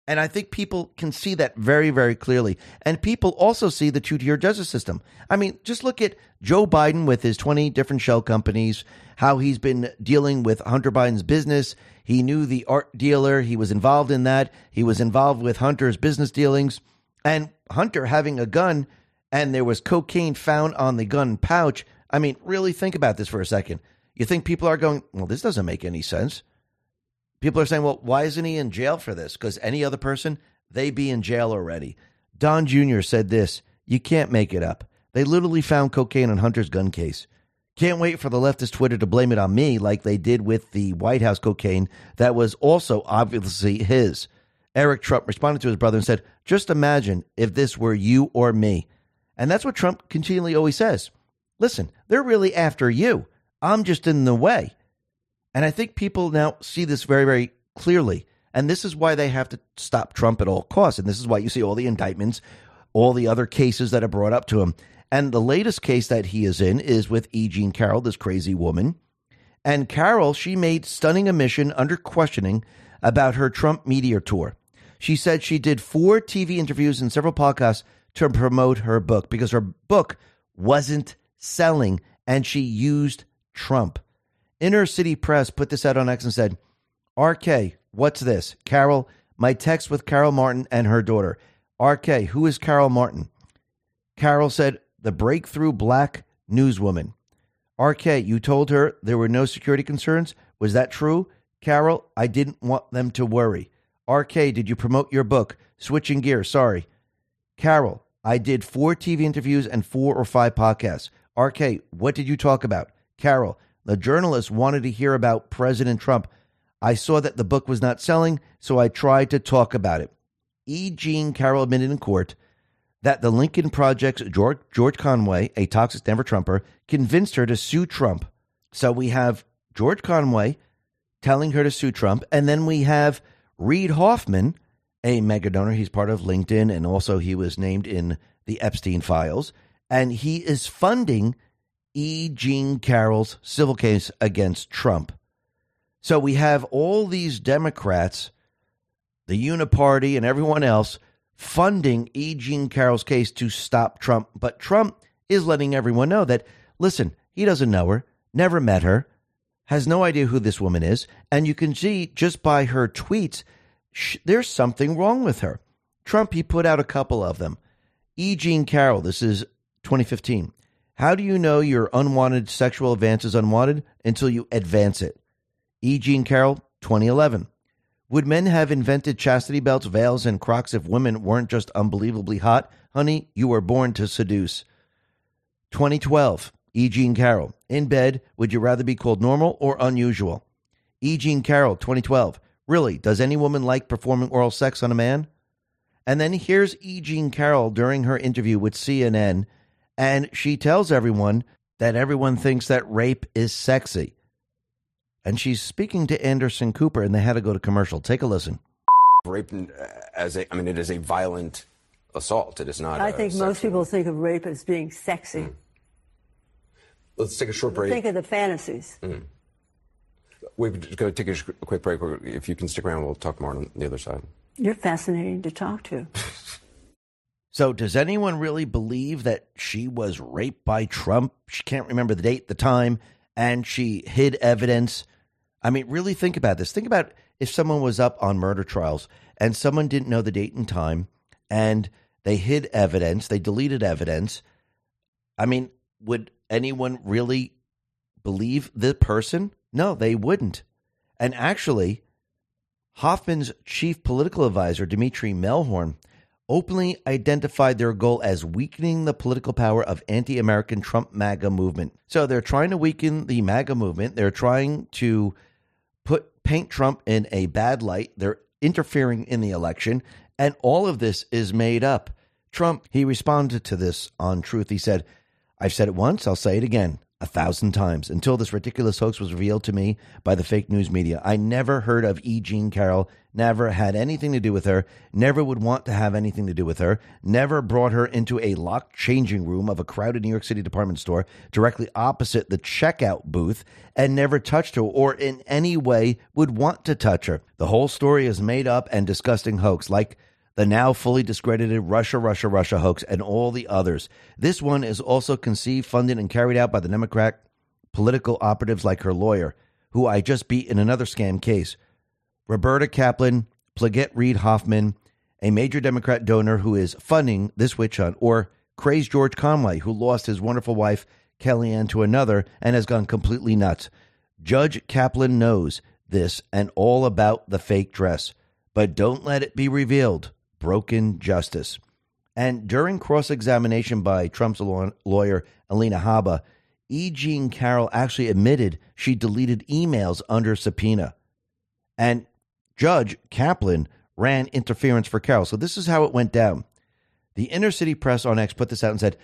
And I think people can see that very, very clearly. And people also see the two tier justice system. I mean, just look at Joe Biden with his 20 different shell companies, how he's been dealing with Hunter Biden's business. He knew the art dealer, he was involved in that. He was involved with Hunter's business dealings. And Hunter having a gun, and there was cocaine found on the gun pouch. I mean, really think about this for a second. You think people are going, well, this doesn't make any sense. People are saying, well, why isn't he in jail for this? Because any other person, they'd be in jail already. Don Jr. said this You can't make it up. They literally found cocaine in Hunter's gun case. Can't wait for the leftist Twitter to blame it on me like they did with the White House cocaine that was also obviously his. Eric Trump responded to his brother and said, Just imagine if this were you or me. And that's what Trump continually always says. Listen, they're really after you. I'm just in the way. And I think people now see this very, very clearly. And this is why they have to stop Trump at all costs. And this is why you see all the indictments, all the other cases that are brought up to him. And the latest case that he is in is with E. Jean Carroll, this crazy woman. And Carroll, she made stunning admission under questioning about her Trump media tour. She said she did four TV interviews and several podcasts to promote her book because her book wasn't selling and she used Trump. Inner City Press put this out on X and said, RK, what's this? Carroll, my text with Carol Martin and her daughter. RK, who is Carol Martin? Carroll said, the breakthrough black newswoman. RK, you told her there were no security concerns. Was that true? Carroll, I didn't want them to worry. RK, did you promote your book? Switching gears, sorry. Carroll, I did four TV interviews and four or five podcasts. RK, what did you talk about? Carroll, the journalist wanted to hear about President Trump. I saw that the book was not selling, so I tried to talk about it. E. Jean Carroll admitted in court that the Lincoln Project's George, George Conway, a toxic Never Trumper, convinced her to sue Trump. So we have George Conway telling her to sue Trump, and then we have Reid Hoffman, a mega donor. He's part of LinkedIn, and also he was named in the Epstein files, and he is funding E. Jean Carroll's civil case against Trump. So we have all these Democrats, the Uniparty, and everyone else funding E. Jean Carroll's case to stop Trump. But Trump is letting everyone know that, listen, he doesn't know her, never met her, has no idea who this woman is. And you can see just by her tweets, sh- there's something wrong with her. Trump, he put out a couple of them. E. Jean Carroll, this is 2015. How do you know your unwanted sexual advance is unwanted until you advance it? E. Jean Carroll, 2011. Would men have invented chastity belts, veils, and crocs if women weren't just unbelievably hot? Honey, you were born to seduce. 2012. E. Jean Carroll. In bed, would you rather be called normal or unusual? E. Jean Carroll, 2012. Really, does any woman like performing oral sex on a man? And then here's E. Jean Carroll during her interview with CNN and she tells everyone that everyone thinks that rape is sexy. And she's speaking to Anderson Cooper, and they had to go to commercial. Take a listen. Rape, uh, as a, I mean, it is a violent assault. It is not. I think most people think of rape as being sexy. Mm. Let's take a short break. Think of the fantasies. Mm. We're going to take a quick break. If you can stick around, we'll talk more on the other side. You're fascinating to talk to. So, does anyone really believe that she was raped by Trump? She can't remember the date, the time, and she hid evidence. I mean, really think about this. Think about if someone was up on murder trials and someone didn't know the date and time and they hid evidence, they deleted evidence. I mean, would anyone really believe the person? No, they wouldn't. And actually, Hoffman's chief political advisor, Dmitri Mehlhorn, openly identified their goal as weakening the political power of anti American Trump MAGA movement. So they're trying to weaken the MAGA movement. They're trying to put paint Trump in a bad light. They're interfering in the election. And all of this is made up Trump, he responded to this on Truth. He said, I've said it once, I'll say it again a thousand times until this ridiculous hoax was revealed to me by the fake news media. I never heard of E. Jean Carroll, never had anything to do with her, never would want to have anything to do with her, never brought her into a locked changing room of a crowded New York City department store directly opposite the checkout booth, and never touched her or in any way would want to touch her. The whole story is made up and disgusting hoax, like the now fully discredited Russia, Russia, Russia hoax, and all the others. This one is also conceived, funded, and carried out by the Democrat political operatives like her lawyer, who I just beat in another scam case. Roberta Kaplan, Pliget Reid Hoffman, a major Democrat donor who is funding this witch hunt, or crazed George Conway, who lost his wonderful wife, Kellyanne, to another and has gone completely nuts. Judge Kaplan knows this and all about the fake dress, but don't let it be revealed broken justice. And during cross examination by Trump's lawyer, Alina Habba, E. Jean Carroll actually admitted she deleted emails under subpoena. And Judge Kaplan ran interference for Carroll. So this is how it went down. The inner city press on X put this out and said,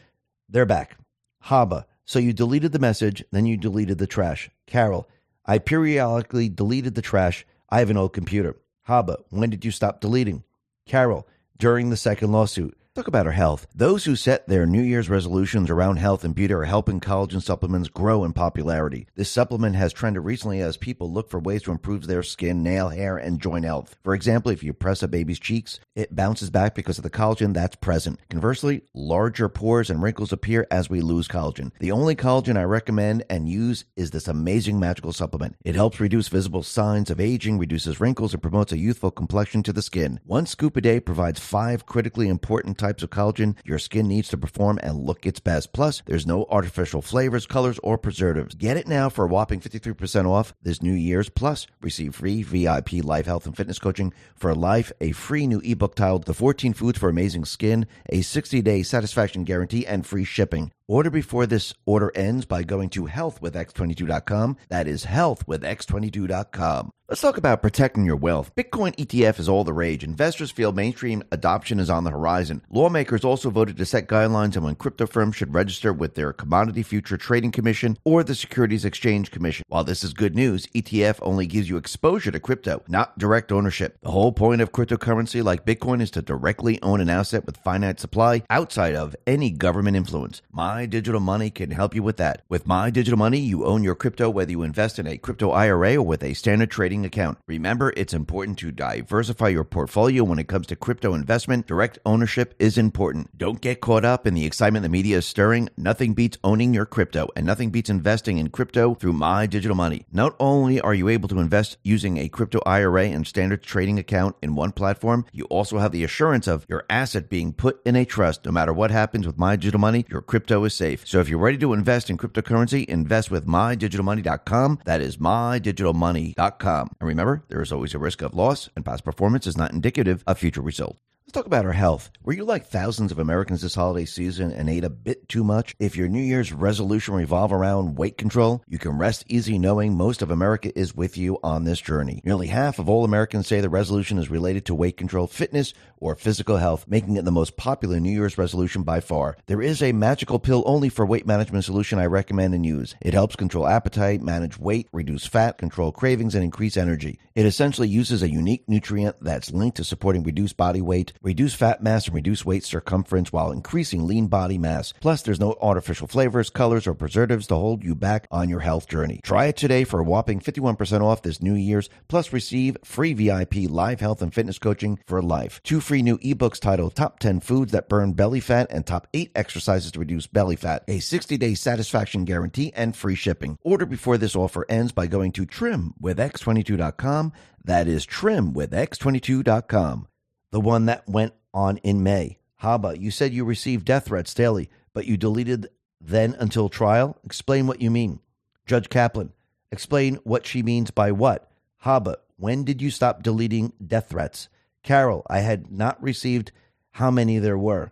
They're back. Habba, so you deleted the message, then you deleted the trash. Carroll, I periodically deleted the trash. I have an old computer. Habba, when did you stop deleting? Carroll, during the second lawsuit. Talk about our health. Those who set their New Year's resolutions around health and beauty are helping collagen supplements grow in popularity. This supplement has trended recently as people look for ways to improve their skin, nail, hair, and joint health. For example, if you press a baby's cheeks, it bounces back because of the collagen that's present. Conversely, larger pores and wrinkles appear as we lose collagen. The only collagen I recommend and use is this amazing magical supplement. It helps reduce visible signs of aging, reduces wrinkles, and promotes a youthful complexion to the skin. One scoop a day provides five critically important types of collagen your skin needs to perform and look its best. Plus, there's no artificial flavors, colors, or preservatives. Get it now for a whopping 53% off this New Year's. Plus, receive free VIP life health and fitness coaching for life, a free new ebook titled The 14 Foods for Amazing Skin, a 60 day satisfaction guarantee, and free shipping. Order before this order ends by going to healthwithx22.com. That is healthwithx22.com. Let's talk about protecting your wealth. Bitcoin ETF is all the rage. Investors feel mainstream adoption is on the horizon. Lawmakers also voted to set guidelines on when crypto firms should register with their Commodity Future Trading Commission or the Securities Exchange Commission. While this is good news, ETF only gives you exposure to crypto, not direct ownership. The whole point of cryptocurrency like Bitcoin is to directly own an asset with finite supply outside of any government influence. My Digital Money can help you with that. With My Digital Money, you own your crypto whether you invest in a crypto IRA or with a standard trading account. Remember, it's important to diversify your portfolio when it comes to crypto investment. Direct ownership is important. Don't get caught up in the excitement the media is stirring. Nothing beats owning your crypto, and nothing beats investing in crypto through My Digital Money. Not only are you able to invest using a crypto IRA and standard trading account in one platform, you also have the assurance of your asset being put in a trust. No matter what happens with My Digital Money, your crypto is safe. So if you're ready to invest in cryptocurrency, invest with mydigitalmoney.com. That is mydigitalmoney.com. And remember, there is always a risk of loss, and past performance is not indicative of future results. Let's talk about our health. Were you like thousands of Americans this holiday season and ate a bit too much? If your New Year's resolution revolve around weight control, you can rest easy knowing most of America is with you on this journey. Nearly half of all Americans say the resolution is related to weight control, fitness, or physical health, making it the most popular New Year's resolution by far. There is a magical pill only for weight management solution I recommend and use. It helps control appetite, manage weight, reduce fat, control cravings, and increase energy. It essentially uses a unique nutrient that's linked to supporting reduced body weight reduce fat mass and reduce waist circumference while increasing lean body mass. Plus, there's no artificial flavors, colors, or preservatives to hold you back on your health journey. Try it today for a whopping 51% off this New Year's, plus receive free VIP live health and fitness coaching for life. Two free new ebooks titled Top 10 Foods That Burn Belly Fat and Top 8 Exercises to Reduce Belly Fat, a 60 day satisfaction guarantee, and free shipping. Order before this offer ends by going to trimwithx22.com. That is trimwithx22.com the one that went on in May. Habba, you said you received death threats daily, but you deleted then until trial? Explain what you mean. Judge Kaplan, explain what she means by what. Habba, when did you stop deleting death threats? Carroll, I had not received how many there were.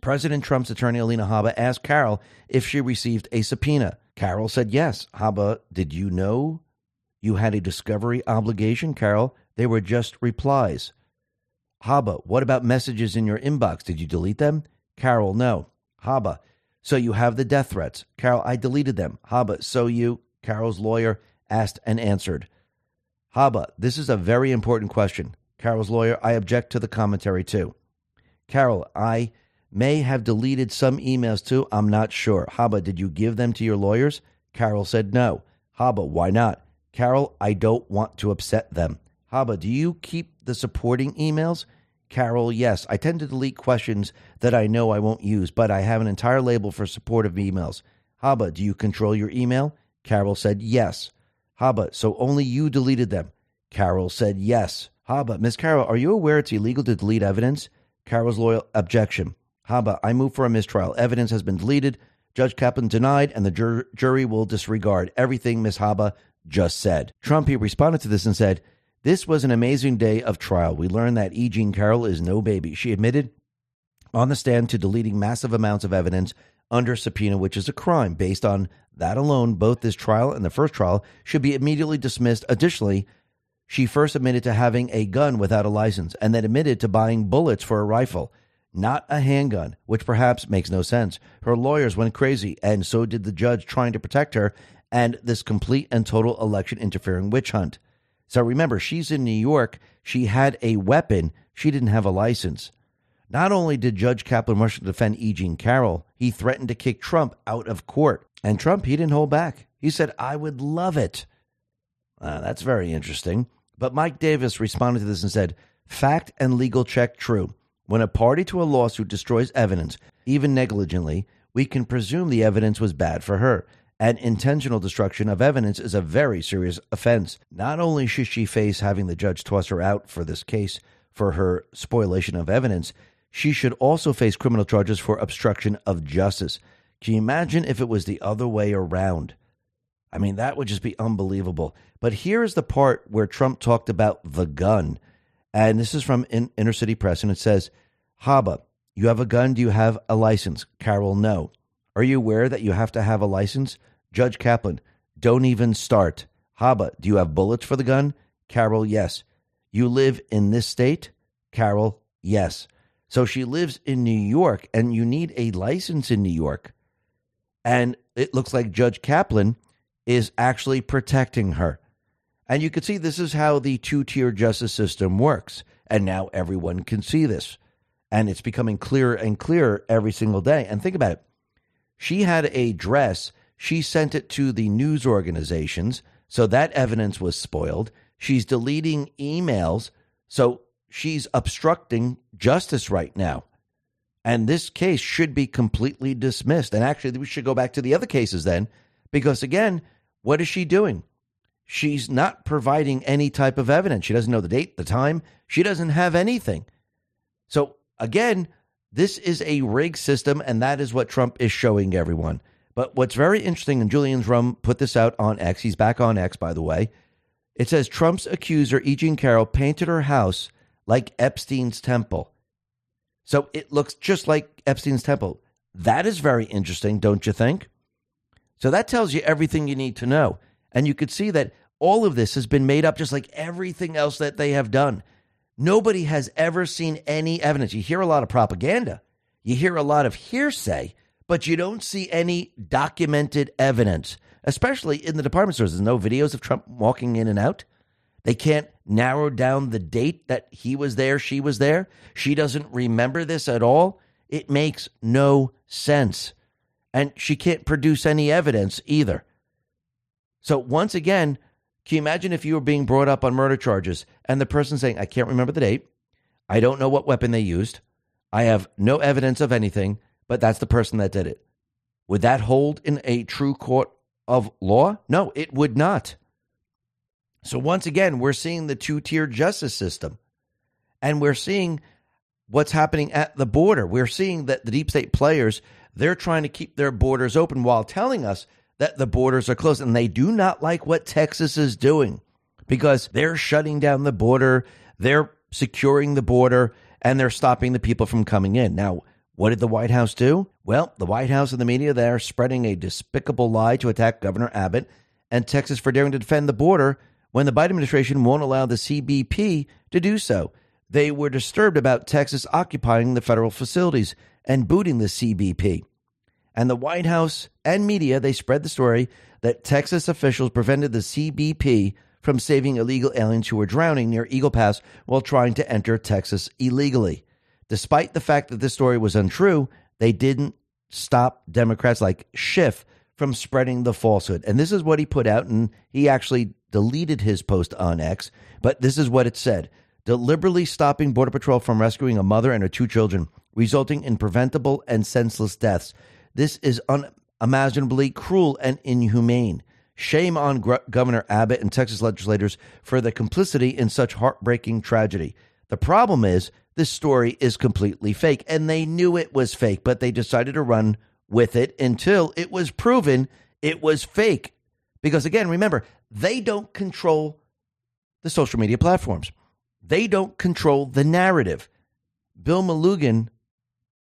President Trump's attorney Alina Habba asked Carroll if she received a subpoena. Carroll said yes. Habba, did you know you had a discovery obligation? Carroll? they were just replies. Habba, what about messages in your inbox? Did you delete them? Carroll, no. Habba, so you have the death threats. Carroll, I deleted them. Habba, so you, Carroll's lawyer, asked and answered. Habba, this is a very important question. Carroll's lawyer, I object to the commentary too. Carroll, I may have deleted some emails too. I'm not sure. Habba, did you give them to your lawyers? Carroll said no. Habba, why not? Carroll, I don't want to upset them. Habba, do you keep the supporting emails? Carroll, yes. I tend to delete questions that I know I won't use, but I have an entire label for supportive emails. Habba, do you control your email? Carroll said yes. Habba, so only you deleted them. Carroll said yes. Habba, Miss Carroll, are you aware it's illegal to delete evidence? Carroll's loyal objection. Habba, I move for a mistrial. Evidence has been deleted. Judge Kaplan denied, and the jur- jury will disregard everything Miss Habba just said. Trump, he responded to this and said, This was an amazing day of trial. We learned that E. Jean Carroll is no baby. She admitted on the stand to deleting massive amounts of evidence under subpoena, which is a crime. Based on that alone, both this trial and the first trial should be immediately dismissed. Additionally, she first admitted to having a gun without a license and then admitted to buying bullets for a rifle, not a handgun, which perhaps makes no sense. Her lawyers went crazy, and so did the judge trying to protect her and this complete and total election interfering witch hunt. So remember, she's in New York. She had a weapon. She didn't have a license. Not only did Judge Kaplan rush to defend E. Jean Carroll, he threatened to kick Trump out of court. And Trump, he didn't hold back. He said, I would love it. Uh, that's very interesting. But Mike Davis responded to this and said, Fact and legal check true. When a party to a lawsuit destroys evidence, even negligently, we can presume the evidence was bad for her. And intentional destruction of evidence is a very serious offense. Not only should she face having the judge toss her out for this case for her spoliation of evidence, she should also face criminal charges for obstruction of justice. Can you imagine if it was the other way around? I mean, that would just be unbelievable. But here's the part where Trump talked about the gun. And this is from in- Inner City Press, and it says, Habba, you have a gun. Do you have a license? Carroll, no. Are you aware that you have to have a license? Judge Kaplan, don't even start. Habba, do you have bullets for the gun? Carroll, yes. You live in this state? Carroll, yes. So she lives in New York, and you need a license in New York. And it looks like Judge Kaplan is actually protecting her. And you can see this is how the two tier justice system works. And now everyone can see this. And it's becoming clearer and clearer every single day. And think about it. She had a dress, she sent it to the news organizations. So that evidence was spoiled. She's deleting emails. So she's obstructing justice right now. And this case should be completely dismissed. And actually, we should go back to the other cases then, because again, what is she doing? She's not providing any type of evidence. She doesn't know the date, the time. She doesn't have anything. So again, this is a rigged system, and that is what Trump is showing everyone. But what's very interesting, and Julian's Rum put this out on X. He's back on X, by the way. It says Trump's accuser, E. Jean Carroll, painted her house like Epstein's temple. So it looks just like Epstein's temple. That is very interesting, don't you think? So that tells you everything you need to know. And you could see that all of this has been made up just like everything else that they have done. Nobody has ever seen any evidence. You hear a lot of propaganda, you hear a lot of hearsay, but you don't see any documented evidence, especially in the department stores. There's no videos of Trump walking in and out. They can't narrow down the date that he was there, she was there. She doesn't remember this at all. It makes no sense. And she can't produce any evidence either. So, once again, can you imagine if you were being brought up on murder charges and the person saying, I can't remember the date. I don't know what weapon they used. I have no evidence of anything, but that's the person that did it. Would that hold in a true court of law? No, it would not. So once again, we're seeing the two tier justice system and we're seeing what's happening at the border. We're seeing that the deep state players, they're trying to keep their borders open while telling us that the borders are closed. And they do not like what Texas is doing because they're shutting down the border, they're securing the border, and they're stopping the people from coming in. Now, what did the White House do? Well, the White House and the media, they're spreading a despicable lie to attack Governor Abbott and Texas for daring to defend the border when the Biden administration won't allow the CBP to do so. They were disturbed about Texas occupying the federal facilities and booting the CBP. And the White House and media, they spread the story that Texas officials prevented the CBP from saving illegal aliens who were drowning near Eagle Pass while trying to enter Texas illegally. Despite the fact that this story was untrue, they didn't stop Democrats like Schiff from spreading the falsehood. And this is what he put out, and he actually deleted his post on X, but this is what it said deliberately stopping Border Patrol from rescuing a mother and her two children, resulting in preventable and senseless deaths. This is unimaginably cruel and inhumane. Shame on Gr- Governor Abbott and Texas legislators for the complicity in such heartbreaking tragedy. The problem is, this story is completely fake, and they knew it was fake, but they decided to run with it until it was proven it was fake. Because again, remember, they don't control the social media platforms. They don't control the narrative. Bill Melugin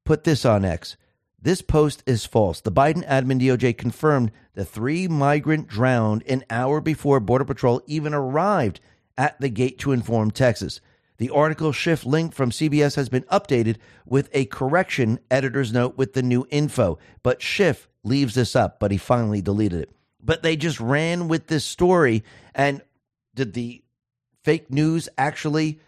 put this on X. This post is false. The Biden admin DOJ confirmed the three migrant drowned an hour before Border Patrol even arrived at the gate to inform Texas. The article Schiff link from CBS has been updated with a correction editor's note with the new info, but Schiff leaves this up, but he finally deleted it. But they just ran with this story. And did the fake news actually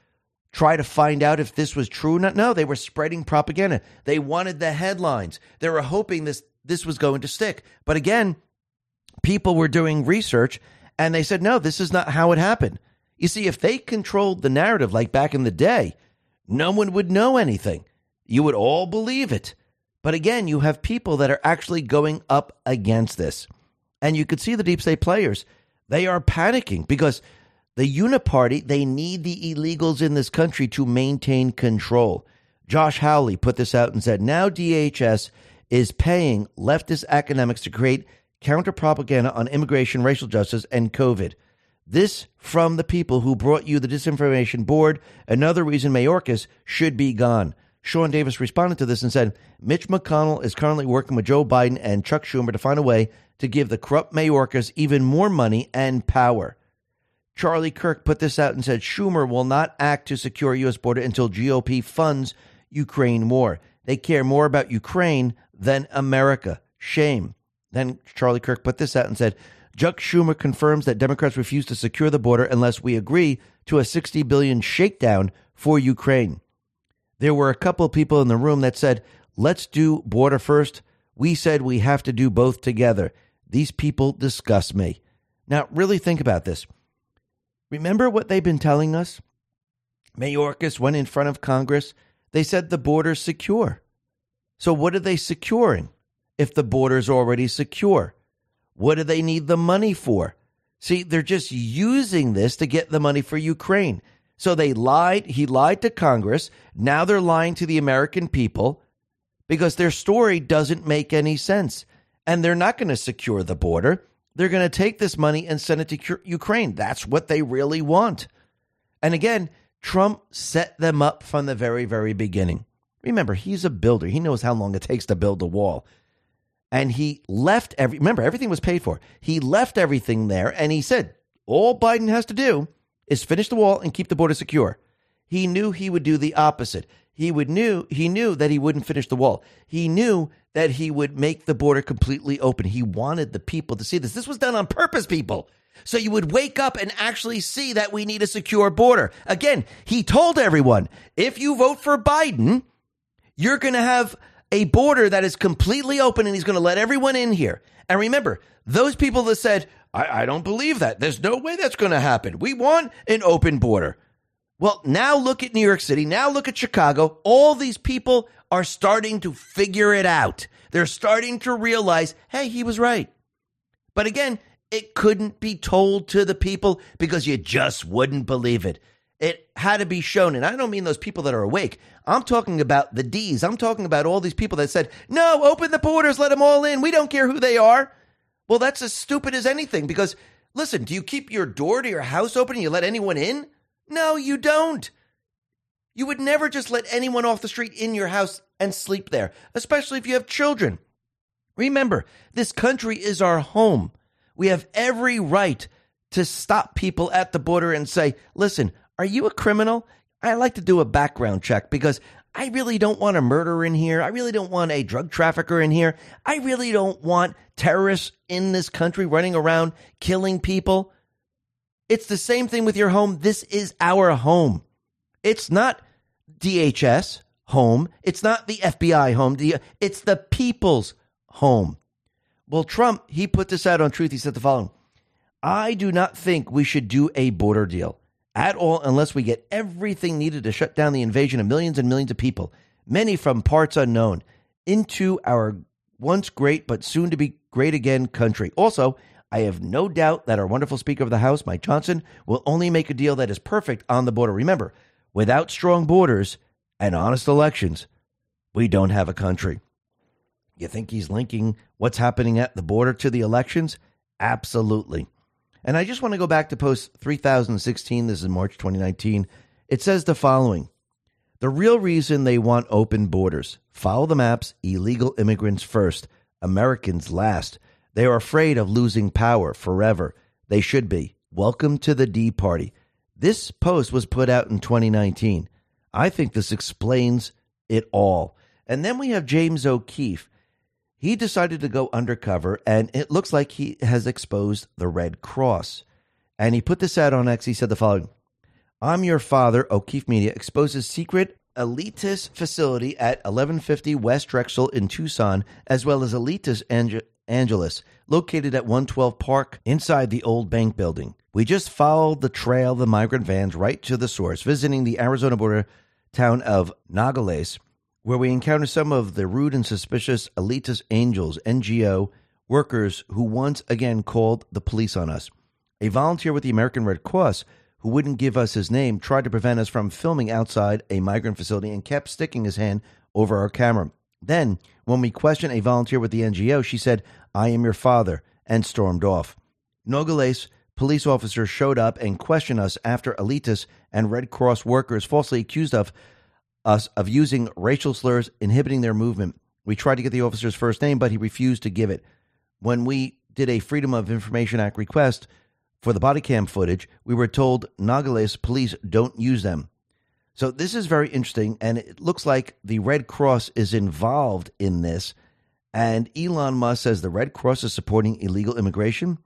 try to find out if this was true or not? No, they were spreading propaganda. They wanted the headlines. They were hoping this this was going to stick. But again, people were doing research and they said, no, this is not how it happened. You see, if they controlled the narrative like back in the day, no one would know anything. You would all believe it. But again, you have people that are actually going up against this. And you could see the deep state players. They are panicking because the Uniparty, they need the illegals in this country to maintain control. Josh Hawley put this out and said now DHS is paying leftist academics to create counter propaganda on immigration, racial justice, and COVID. This from the people who brought you the disinformation board. Another reason Mayorkas should be gone. Sean Davis responded to this and said Mitch McConnell is currently working with Joe Biden and Chuck Schumer to find a way to give the corrupt Mayorkas even more money and power. Charlie Kirk put this out and said Schumer will not act to secure U.S. border until GOP funds Ukraine war. They care more about Ukraine than America. Shame. Then Charlie Kirk put this out and said Chuck Schumer confirms that Democrats refuse to secure the border unless we agree to a 60 billion shakedown for Ukraine. There were a couple people in the room that said, "Let's do border first. We said we have to do both together. These people disgust me. Now, really think about this. Remember what they've been telling us? Mayorkas went in front of Congress. They said the border's secure. So, what are they securing if the border's already secure? What do they need the money for? See, they're just using this to get the money for Ukraine. So they lied. He lied to Congress. Now they're lying to the American people because their story doesn't make any sense. And they're not going to secure the border. They're going to take this money and send it to Ukraine. That's what they really want. And again, Trump set them up from the very, very beginning. Remember, he's a builder. He knows how long it takes to build a wall. And he left every, remember, everything was paid for. He left everything there and he said, all Biden has to do is finish the wall and keep the border secure. He knew he would do the opposite. He would knew he knew that he wouldn't finish the wall. He knew that he would make the border completely open. He wanted the people to see this. This was done on purpose, people. So you would wake up and actually see that we need a secure border. Again, he told everyone, if you vote for Biden, you're going to have a border that is completely open and he's going to let everyone in here. And remember, those people that said, I, I don't believe that. There's no way that's going to happen. We want an open border. Well, now look at New York City. Now look at Chicago. All these people are starting to figure it out. They're starting to realize, hey, he was right. But again, it couldn't be told to the people because you just wouldn't believe it. It had to be shown. And I don't mean those people that are awake. I'm talking about the D's. I'm talking about all these people that said, no, open the borders, let them all in. We don't care who they are. Well, that's as stupid as anything because listen, do you keep your door to your house open and you let anyone in? No, you don't. You would never just let anyone off the street in your house and sleep there, especially if you have children. Remember, this country is our home. We have every right to stop people at the border and say, listen, are you a criminal? I like to do a background check because I really don't want a murderer in here. I really don't want a drug trafficker in here. I really don't want terrorists in this country running around killing people. It's the same thing with your home. This is our home. It's not DHS home. It's not the FBI home. It's the people's home. Well, Trump, he put this out on Truth. He said the following I do not think we should do a border deal at all unless we get everything needed to shut down the invasion of millions and millions of people, many from parts unknown, into our once great but soon to be great again country. Also, I have no doubt that our wonderful Speaker of the House, Mike Johnson, will only make a deal that is perfect on the border. Remember, without strong borders and honest elections, we don't have a country. You think he's linking what's happening at the border to the elections? Absolutely. And I just want to go back to post 3016. This is March 2019. It says the following The real reason they want open borders follow the maps, illegal immigrants first, Americans last. They are afraid of losing power forever. They should be. Welcome to the D Party. This post was put out in 2019. I think this explains it all. And then we have James O'Keefe he decided to go undercover, and it looks like he has exposed the Red Cross. And he put this out on X. He said the following I'm your father, O'Keefe Media, exposes secret elitist facility at 1150 West Drexel in Tucson, as well as elitist Ange- Angelus, located at 112 Park inside the old bank building. We just followed the trail of the migrant vans right to the source, visiting the Arizona border town of Nogales where we encounter some of the rude and suspicious elitist angels, NGO workers who once again called the police on us. A volunteer with the American Red Cross who wouldn't give us his name tried to prevent us from filming outside a migrant facility and kept sticking his hand over our camera. Then, when we questioned a volunteer with the NGO, she said, I am your father, and stormed off. Nogales police officers showed up and questioned us after elitists and Red Cross workers falsely accused of us of using racial slurs, inhibiting their movement. We tried to get the officer's first name, but he refused to give it. When we did a Freedom of Information Act request for the body cam footage, we were told Nogales police don't use them. So this is very interesting, and it looks like the Red Cross is involved in this. And Elon Musk says the Red Cross is supporting illegal immigration.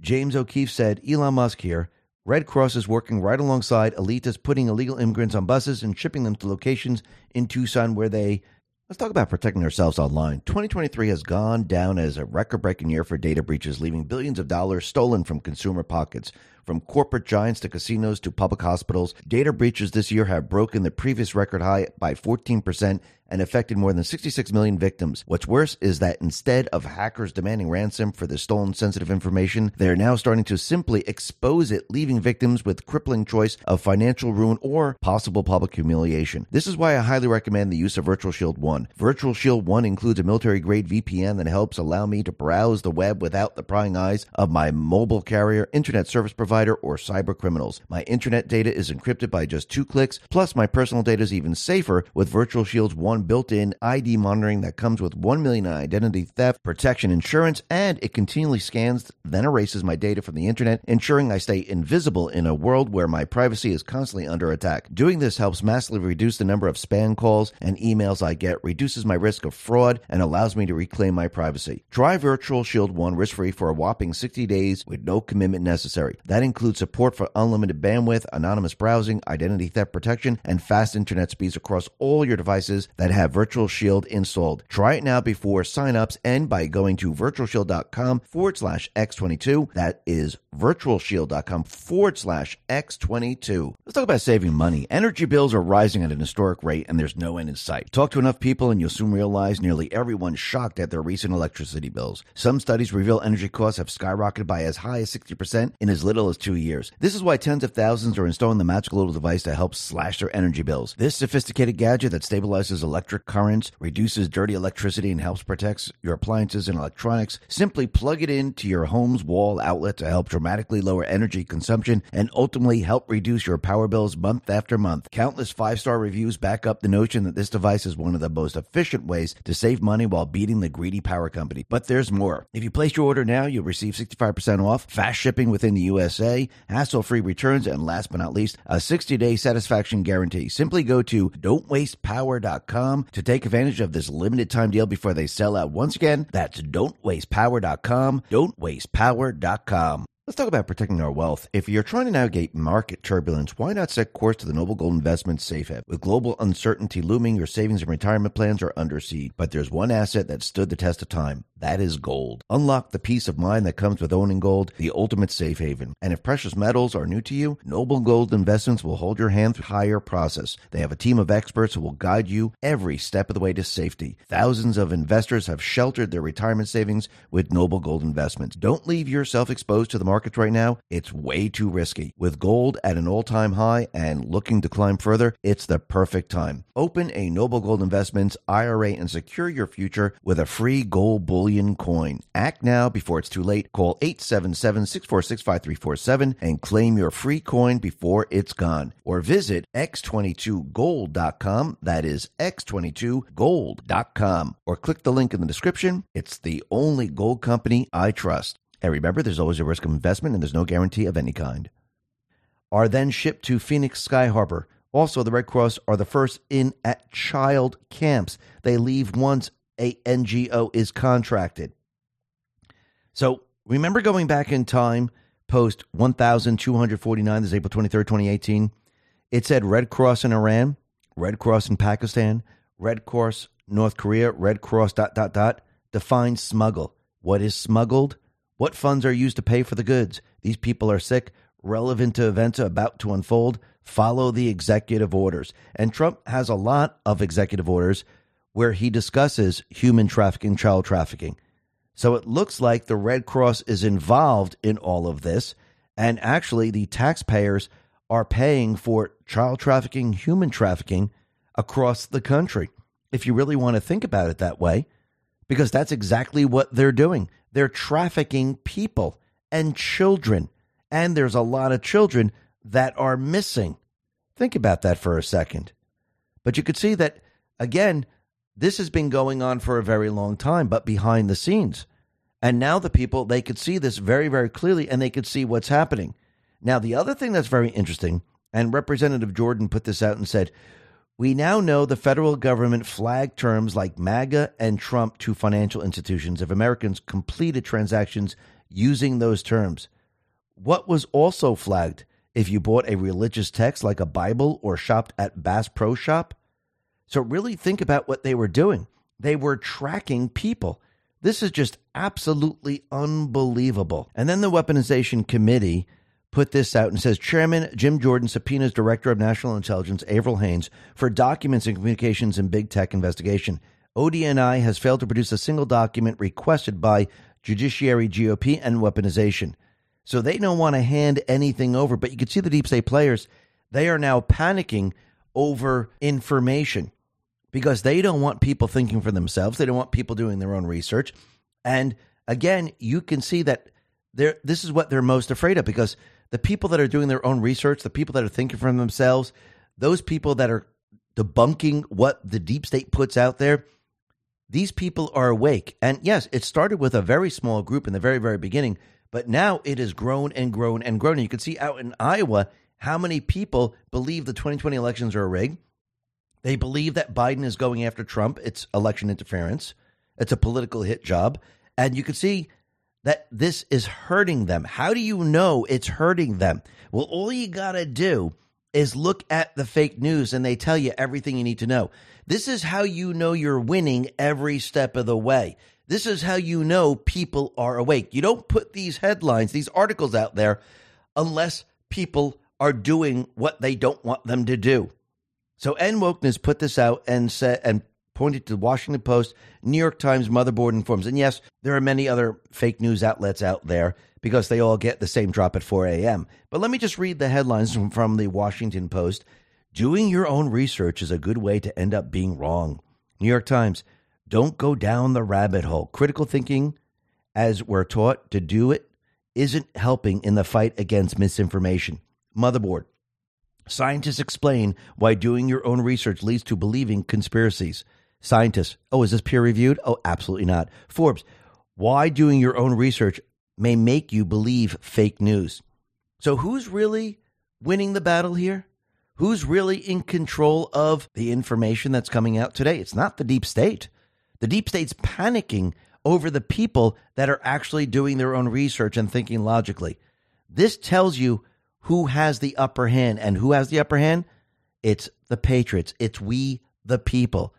James O'Keefe said, Elon Musk here Red Cross is working right alongside elitists putting illegal immigrants on buses and shipping them to locations in Tucson where they Let's talk about protecting ourselves online. 2023 has gone down as a record breaking year for data breaches, leaving billions of dollars stolen from consumer pockets. From corporate giants to casinos to public hospitals, data breaches this year have broken the previous record high by 14% and affected more than 66 million victims. What's worse is that instead of hackers demanding ransom for the stolen sensitive information, they are now starting to simply expose it, leaving victims with crippling choice of financial ruin or possible public humiliation. This is why I highly recommend the use of Virtual Shield 1. Virtual Shield 1 includes a military grade VPN that helps allow me to browse the web without the prying eyes of my mobile carrier, internet service provider, provider or cyber criminals. My internet data is encrypted by just two clicks, plus my personal data is even safer with Virtual Shield's one built-in ID monitoring that comes with 1 million identity theft protection insurance and it continually scans then erases my data from the internet, ensuring I stay invisible in a world where my privacy is constantly under attack. Doing this helps massively reduce the number of spam calls and emails I get, reduces my risk of fraud, and allows me to reclaim my privacy. Try Virtual Shield 1 risk-free for a whopping 60 days with no commitment necessary. That that includes support for unlimited bandwidth, anonymous browsing, identity theft protection, and fast internet speeds across all your devices that have Virtual Shield installed. Try it now before signups and by going to virtualshield.com forward slash X22. That is virtualshield.com forward slash X22. Let's talk about saving money. Energy bills are rising at an historic rate and there's no end in sight. Talk to enough people and you'll soon realize nearly everyone's shocked at their recent electricity bills. Some studies reveal energy costs have skyrocketed by as high as 60% in as little as two years. This is why tens of thousands are installing the magical little device to help slash their energy bills. This sophisticated gadget that stabilizes electric currents, reduces dirty electricity, and helps protect your appliances and electronics. Simply plug it into your home's wall outlet to help dramatically lower energy consumption and ultimately help reduce your power bills month after month. Countless five star reviews back up the notion that this device is one of the most efficient ways to save money while beating the greedy power company. But there's more. If you place your order now, you'll receive 65% off, fast shipping within the U.S USA, hassle free returns, and last but not least, a 60 day satisfaction guarantee. Simply go to don'twastepower.com to take advantage of this limited time deal before they sell out. Once again, that's don'twastepower.com. Don'twastepower.com. Let's talk about protecting our wealth. If you're trying to navigate market turbulence, why not set course to the Noble Gold Investments Safe Haven? With global uncertainty looming, your savings and retirement plans are under siege. But there's one asset that stood the test of time. That is gold. Unlock the peace of mind that comes with owning gold, the ultimate safe haven. And if precious metals are new to you, Noble Gold Investments will hold your hand through the process. They have a team of experts who will guide you every step of the way to safety. Thousands of investors have sheltered their retirement savings with Noble Gold Investments. Don't leave yourself exposed to the markets right now. It's way too risky. With gold at an all-time high and looking to climb further, it's the perfect time. Open a Noble Gold Investments IRA and secure your future with a free gold bullion coin. Act now before it's too late. Call 877-646-5347 and claim your free coin before it's gone. Or visit x22gold.com. That is x22gold.com. Or click the link in the description. It's the only gold company I trust. And remember, there's always a risk of investment and there's no guarantee of any kind. Are then shipped to Phoenix Sky Harbor. Also, the Red Cross are the first in at child camps. They leave once a NGO is contracted. So remember going back in time, post 1249, this is April 23rd, 2018. It said Red Cross in Iran, Red Cross in Pakistan, Red Cross North Korea, Red Cross dot dot dot. Define smuggle. What is smuggled? What funds are used to pay for the goods? These people are sick, relevant to events about to unfold. Follow the executive orders. And Trump has a lot of executive orders where he discusses human trafficking, child trafficking. So it looks like the Red Cross is involved in all of this. And actually, the taxpayers are paying for child trafficking, human trafficking across the country. If you really want to think about it that way, because that's exactly what they're doing. They're trafficking people and children. And there's a lot of children that are missing. Think about that for a second. But you could see that, again, this has been going on for a very long time, but behind the scenes. And now the people, they could see this very, very clearly and they could see what's happening. Now, the other thing that's very interesting, and Representative Jordan put this out and said, we now know the federal government flagged terms like MAGA and Trump to financial institutions if Americans completed transactions using those terms. What was also flagged if you bought a religious text like a Bible or shopped at Bass Pro Shop? So, really think about what they were doing. They were tracking people. This is just absolutely unbelievable. And then the Weaponization Committee put this out and says Chairman Jim Jordan subpoenas Director of National Intelligence Avril Haines for documents and communications in big tech investigation. ODNI has failed to produce a single document requested by Judiciary GOP and weaponization. So they don't want to hand anything over, but you can see the deep state players, they are now panicking over information because they don't want people thinking for themselves. They don't want people doing their own research. And again, you can see that they're, this is what they're most afraid of because the people that are doing their own research, the people that are thinking for themselves, those people that are debunking what the deep state puts out there, these people are awake. And yes, it started with a very small group in the very, very beginning, but now it has grown and grown and grown. And you can see out in Iowa how many people believe the 2020 elections are rigged. They believe that Biden is going after Trump. It's election interference. It's a political hit job. And you can see that this is hurting them. How do you know it's hurting them? Well, all you got to do is look at the fake news and they tell you everything you need to know. This is how you know you're winning every step of the way. This is how you know people are awake. You don't put these headlines, these articles out there unless people are doing what they don't want them to do. So End Wokeness put this out and said and pointed to the Washington Post, New York Times, Motherboard Informs. And yes, there are many other fake news outlets out there because they all get the same drop at 4 a.m. But let me just read the headlines from, from the Washington Post. Doing your own research is a good way to end up being wrong. New York Times, don't go down the rabbit hole. Critical thinking, as we're taught to do it, isn't helping in the fight against misinformation. Motherboard, Scientists explain why doing your own research leads to believing conspiracies. Scientists, oh, is this peer reviewed? Oh, absolutely not. Forbes, why doing your own research may make you believe fake news. So, who's really winning the battle here? Who's really in control of the information that's coming out today? It's not the deep state. The deep state's panicking over the people that are actually doing their own research and thinking logically. This tells you who has the upper hand. And who has the upper hand? It's the Patriots. It's we, the people.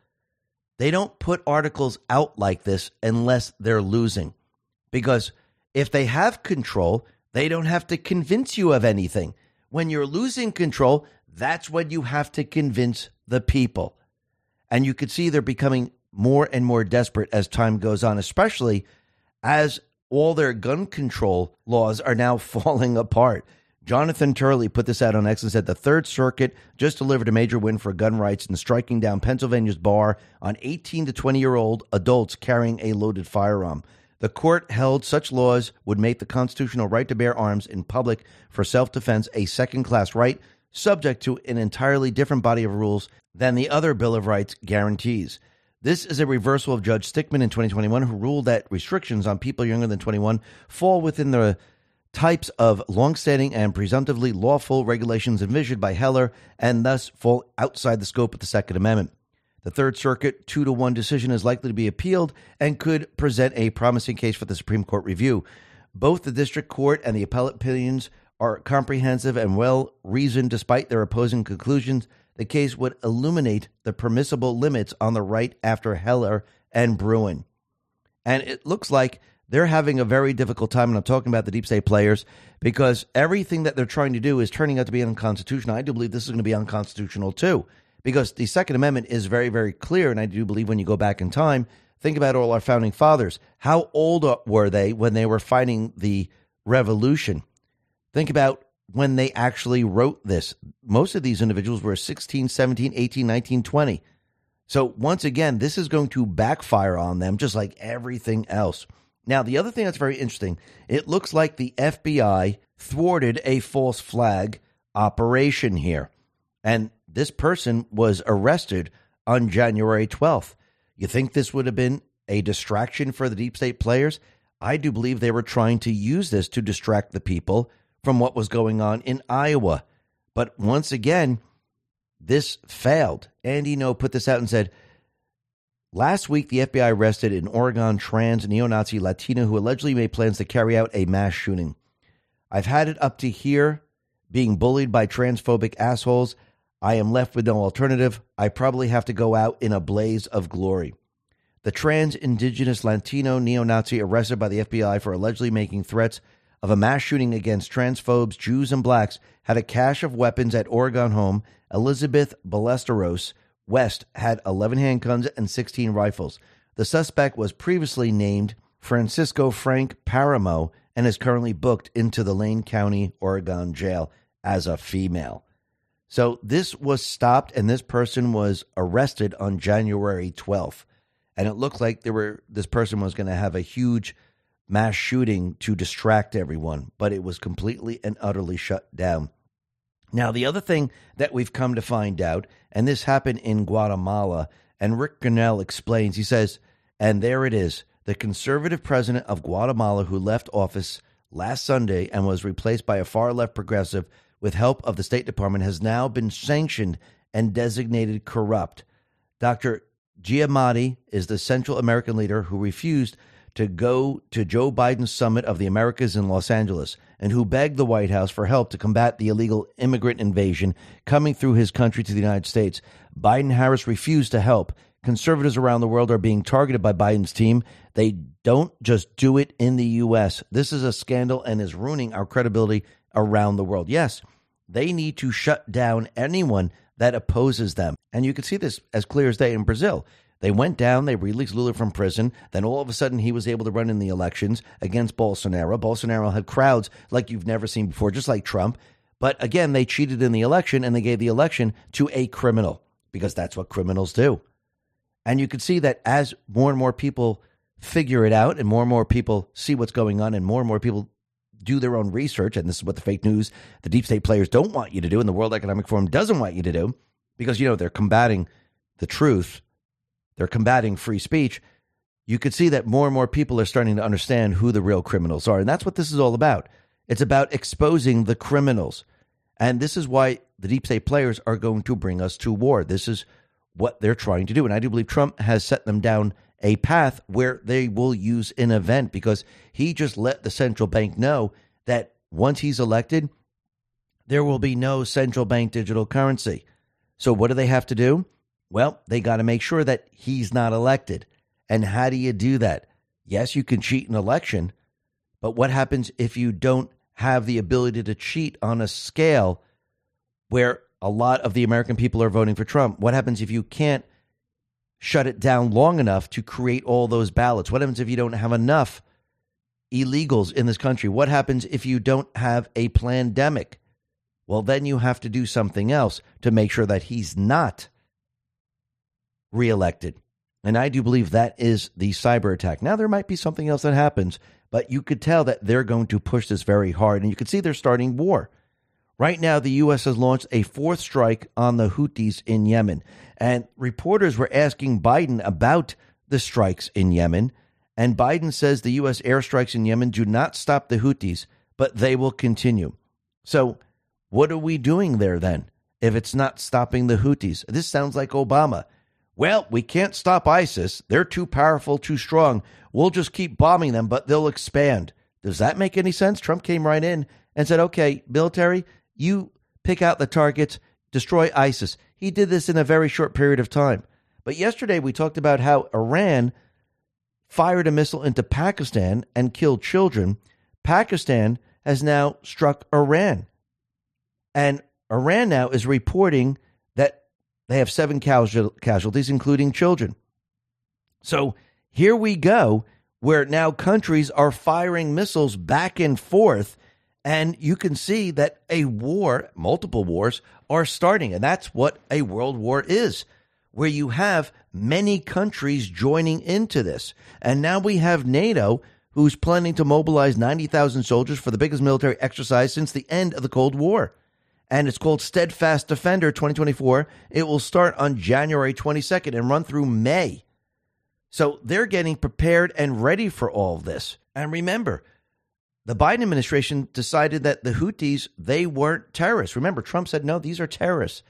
They don't put articles out like this unless they're losing. Because if they have control, they don't have to convince you of anything. When you're losing control, that's when you have to convince the people. And you could see they're becoming more and more desperate as time goes on, especially as all their gun control laws are now falling apart. Jonathan Turley put this out on X and said the Third Circuit just delivered a major win for gun rights in striking down Pennsylvania's bar on 18 to 20 year old adults carrying a loaded firearm. The court held such laws would make the constitutional right to bear arms in public for self defense a second class right, subject to an entirely different body of rules than the other Bill of Rights guarantees. This is a reversal of Judge Stickman in 2021, who ruled that restrictions on people younger than 21 fall within the types of longstanding and presumptively lawful regulations envisioned by Heller and thus fall outside the scope of the Second Amendment. The Third Circuit two to one decision is likely to be appealed and could present a promising case for the Supreme Court review. Both the district court and the appellate opinions are comprehensive and well reasoned despite their opposing conclusions. The case would illuminate the permissible limits on the right after Heller and Bruen. And it looks like they're having a very difficult time, and I'm talking about the deep state players, because everything that they're trying to do is turning out to be unconstitutional. I do believe this is going to be unconstitutional too, because the Second Amendment is very, very clear. And I do believe when you go back in time, think about all our founding fathers. How old were they when they were fighting the revolution? Think about when they actually wrote this. Most of these individuals were 16, 17, 18, 19, 20. So once again, this is going to backfire on them just like everything else. Now, the other thing that's very interesting, it looks like the FBI thwarted a false flag operation here. And this person was arrested on January 12th. You think this would have been a distraction for the deep state players? I do believe they were trying to use this to distract the people from what was going on in Iowa. But once again, this failed. Andy Ngo put this out and said, Last week, the FBI arrested an Oregon trans neo Nazi Latina who allegedly made plans to carry out a mass shooting. I've had it up to here being bullied by transphobic assholes. I am left with no alternative. I probably have to go out in a blaze of glory. The trans indigenous Latino neo Nazi arrested by the FBI for allegedly making threats of a mass shooting against transphobes, Jews, and blacks had a cache of weapons at Oregon home. Elizabeth Ballesteros West had 11 handguns and 16 rifles. The suspect was previously named Francisco Frank Paramo and is currently booked into the Lane County, Oregon jail as a female. So this was stopped and this person was arrested on January 12th. And it looked like there were this person was going to have a huge mass shooting to distract everyone, but it was completely and utterly shut down. Now, the other thing that we've come to find out, and this happened in Guatemala, and Rick Grenell explains, he says, and there it is, the conservative president of Guatemala who left office last Sunday and was replaced by a far left progressive with help of the State Department has now been sanctioned and designated corrupt. Dr. Giammattei is the Central American leader who refused to go to Joe Biden's summit of the Americas in Los Angeles and who begged the White House for help to combat the illegal immigrant invasion coming through his country to the United States. Biden Harris refused to help. Conservatives around the world are being targeted by Biden's team. They don't just do it in the U.S. This is a scandal and is ruining our credibility around the world. Yes, they need to shut down anyone that opposes them. And you can see this as clear as day in Brazil. They went down, they released Lula from prison. Then all of a sudden, he was able to run in the elections against Bolsonaro. Bolsonaro had crowds like you've never seen before, just like Trump. But again, they cheated in the election and they gave the election to a criminal because that's what criminals do. And you can see that as more and more people figure it out and more and more people see what's going on and more and more people do their own research, and this is what the fake news, the deep state players don't want you to do, and the World Economic Forum doesn't want you to do, because, you know, they're combating the truth they're combating free speech, you could see that more and more people are starting to understand who the real criminals are. And that's what this is all about. It's about exposing the criminals. And this is why the deep state players are going to bring us to war. This is what they're trying to do. And I do believe Trump has set them down a path where they will use an event because he just let the central bank know that once he's elected, there will be no central bank digital currency. So, what do they have to do? Well, they got to make sure that he's not elected. And how do you do that? Yes, you can cheat an election, but what happens if you don't have the ability to cheat on a scale where a lot of the American people are voting for Trump? What happens if you can't shut it down long enough to create all those ballots? What happens if you don't have enough illegals in this country? What happens if you don't have a pandemic? Well, then you have to do something else to make sure that he's not reelected. And I do believe that is the cyber attack. Now, there might be something else that happens, but you could tell that they're going to push this very hard. And you can see they're starting war. Right now, the U.S. has launched a fourth strike on the Houthis in Yemen. And reporters were asking Biden about the strikes in Yemen. And Biden says the U.S. airstrikes in Yemen do not stop the Houthis, but they will continue. So, what are we doing there then if it's not stopping the Houthis? This sounds like Obama. Well, we can't stop ISIS. They're too powerful, too strong. We'll just keep bombing them, but they'll expand. Does that make any sense? Trump came right in and said, okay, military, you pick out the targets, destroy ISIS. He did this in a very short period of time. But yesterday we talked about how Iran fired a missile into Pakistan and killed children. Pakistan has now struck Iran. And Iran now is reporting they have seven casualties, including children. So here we go, where now countries are firing missiles back and forth. And you can see that a war, multiple wars, are starting. And that's what a world war is, where you have many countries joining into this. And now we have NATO, who's planning to mobilize 90,000 soldiers for the biggest military exercise since the end of the Cold War and it's called Steadfast Defender 2024. It will start on January 22nd and run through May. So they're getting prepared and ready for all this. And remember, the Biden administration decided that the Houthis, they weren't terrorists. Remember, Trump said, no, these are terrorists.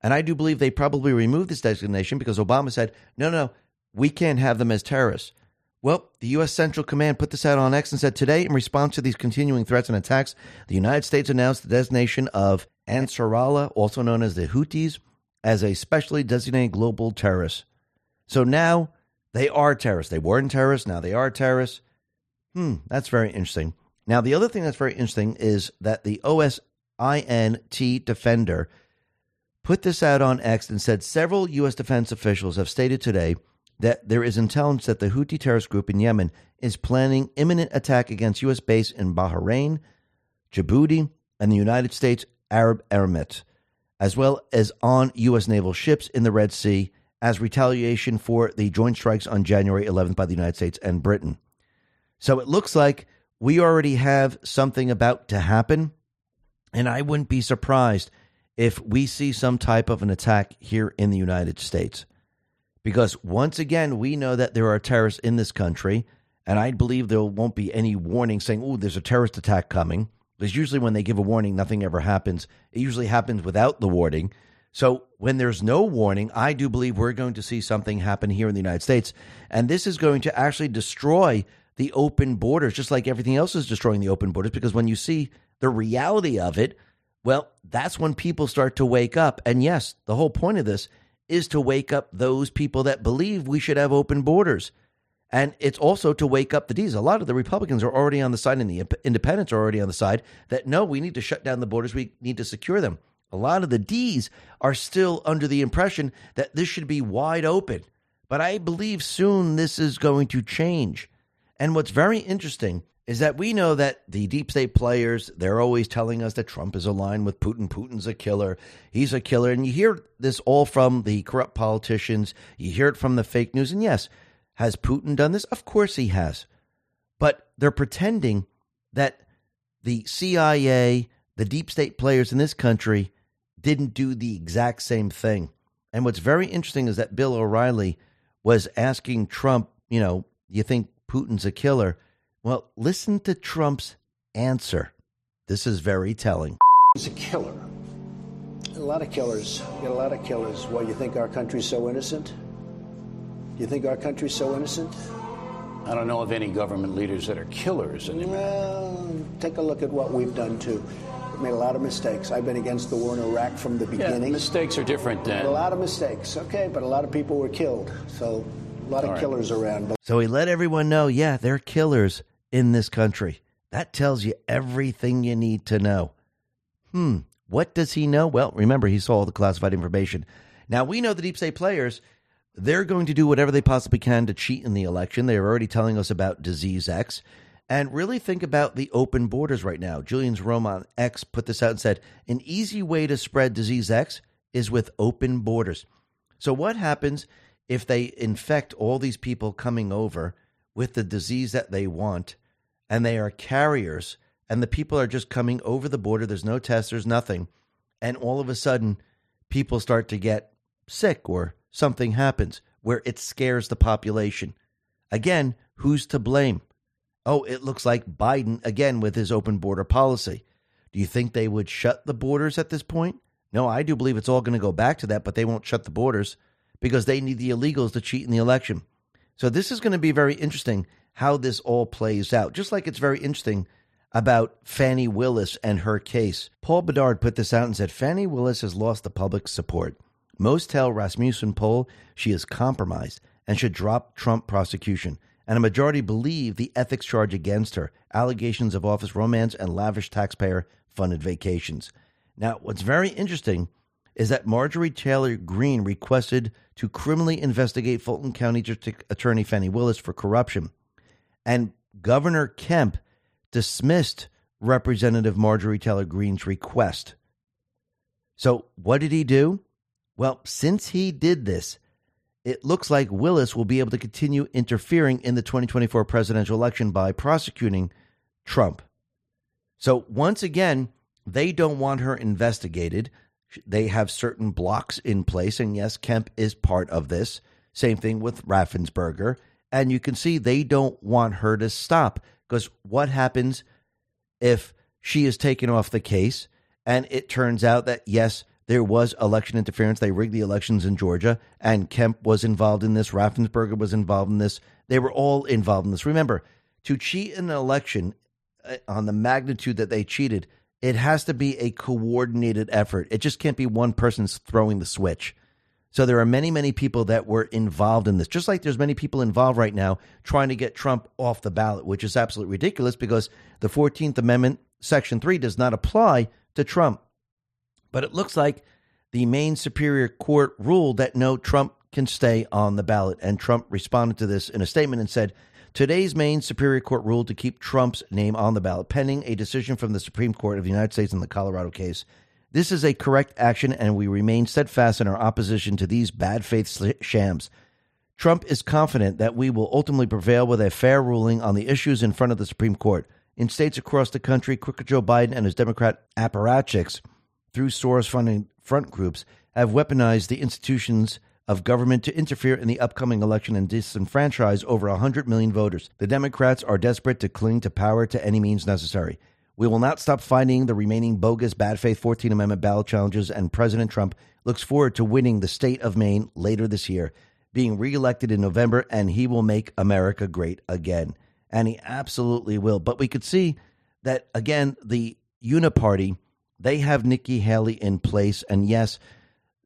And I do believe they probably removed this designation because Obama said, no, no, we can't have them as terrorists. Well, the U.S. Central Command put this out on X and said today, in response to these continuing threats and attacks, the United States announced the designation of Ansarallah, also known as the Houthis, as a specially designated global terrorist. So now they are terrorists. They weren't terrorists. Now they are terrorists. Hmm, that's very interesting. Now, the other thing that's very interesting is that the OSINT Defender put this out on X and said several U.S. defense officials have stated today that there is intelligence that the Houthi terrorist group in Yemen is planning imminent attack against U.S. base in Bahrain, Djibouti, and the United States Arab Emirates, as well as on U.S. naval ships in the Red Sea as retaliation for the joint strikes on January 11th by the United States and Britain. So it looks like we already have something about to happen, and I wouldn't be surprised if we see some type of an attack here in the United States. Because once again, we know that there are terrorists in this country, and I believe there won't be any warning saying, oh, there's a terrorist attack coming. Because usually when they give a warning, nothing ever happens. It usually happens without the warning. So when there's no warning, I do believe we're going to see something happen here in the United States. And this is going to actually destroy the open borders, just like everything else is destroying the open borders. Because when you see the reality of it, well, that's when people start to wake up. And yes, the whole point of this is to wake up those people that believe we should have open borders. And it's also to wake up the D's. A lot of the Republicans are already on the side, and the independents are already on the side that no, we need to shut down the borders. We need to secure them. A lot of the D's are still under the impression that this should be wide open. But I believe soon this is going to change. And what's very interesting is that we know that the deep state players, they're always telling us that Trump is aligned with Putin. Putin's a killer. He's a killer. And you hear this all from the corrupt politicians. You hear it from the fake news. And yes, has Putin done this? Of course he has. But they're pretending that the CIA, the deep state players in this country, didn't do the exact same thing. And what's very interesting is that Bill O'Reilly was asking Trump, you know, you think Putin's a killer? Well, listen to Trump's answer. This is very telling. He's a killer. A lot of killers. We got a lot of killers. Why, you think our country's so innocent? You think our country's so innocent? I don't know of any government leaders that are killers in America. Well, take a look at what we've done too. We've made a lot of mistakes. I've been against the war in Iraq from the Yeah, beginning. mistakes are different than. a lot of mistakes, okay, but a lot of people were killed. So a lot of right. killers around. But So he let everyone know, yeah, there are killers in this country. That tells you everything you need to know. Hmm, what does he know? Well, remember, he saw all the classified information. Now, we know the deep state players, they're going to do whatever they possibly can to cheat in the election. They're already telling us about Disease X. And really think about the open borders right now. Julian's Roman X put this out and said an easy way to spread Disease X is with open borders. So, what happens if they infect all these people coming over with the disease that they want and they are carriers and the people are just coming over the border? There's no test, there's nothing. And all of a sudden, people start to get sick or something happens where it scares the population. Again, who's to blame? Oh, it looks like Biden again with his open border policy. Do you think they would shut the borders at this point? No, I do believe it's all going to go back to that, but they won't shut the borders because they need the illegals to cheat in the election. So this is going to be very interesting how this all plays out. Just like it's very interesting about Fani Willis and her case. Paul Bedard put this out and said Fani Willis has lost the public's support. Most tell Rasmussen poll she is compromised and should drop Trump prosecution. And a majority believe the ethics charge against her, allegations of office romance and lavish taxpayer funded vacations. Now, what's very interesting is that Marjorie Taylor Greene requested to criminally investigate Fulton County District Attorney Fani Willis for corruption. And Governor Kemp dismissed Representative Marjorie Taylor Greene's request. So, what did he do? Well, since he did this, it looks like Willis will be able to continue interfering in the 2024 presidential election by prosecuting Trump. So, once again, they don't want her investigated. They have certain blocks in place. And yes, Kemp is part of this. Same thing with Raffensperger. And you can see they don't want her to stop because what happens if she is taken off the case and it turns out that, yes, there was election interference. They rigged the elections in Georgia, and Kemp was involved in this. Raffensperger was involved in this. They were all involved in this. Remember, to cheat in an election uh, on the magnitude that they cheated, it has to be a coordinated effort. It just can't be one person's throwing the switch. So there are many, many people that were involved in this. Just like there's many people involved right now trying to get Trump off the ballot, which is absolutely ridiculous because the 14th Amendment, Section 3, does not apply to Trump. But it looks like the Maine Superior Court ruled that no, Trump can stay on the ballot. And Trump responded to this in a statement and said, Today's Maine Superior Court ruled to keep Trump's name on the ballot, pending a decision from the Supreme Court of the United States in the Colorado case. This is a correct action, and we remain steadfast in our opposition to these bad faith shams. Trump is confident that we will ultimately prevail with a fair ruling on the issues in front of the Supreme Court. In states across the country, Crooked Joe Biden and his Democrat apparatchiks, through Soros funding front groups, have weaponized the institutions of government to interfere in the upcoming election and disenfranchise over 100 million voters. The Democrats are desperate to cling to power to any means necessary. We will not stop fighting the remaining bogus, bad faith 14th Amendment ballot challenges, and President Trump looks forward to winning the state of Maine later this year, being reelected in November, and he will make America great again. And he absolutely will. But we could see that, again, the Uniparty, they have Nikki Haley in place. And yes,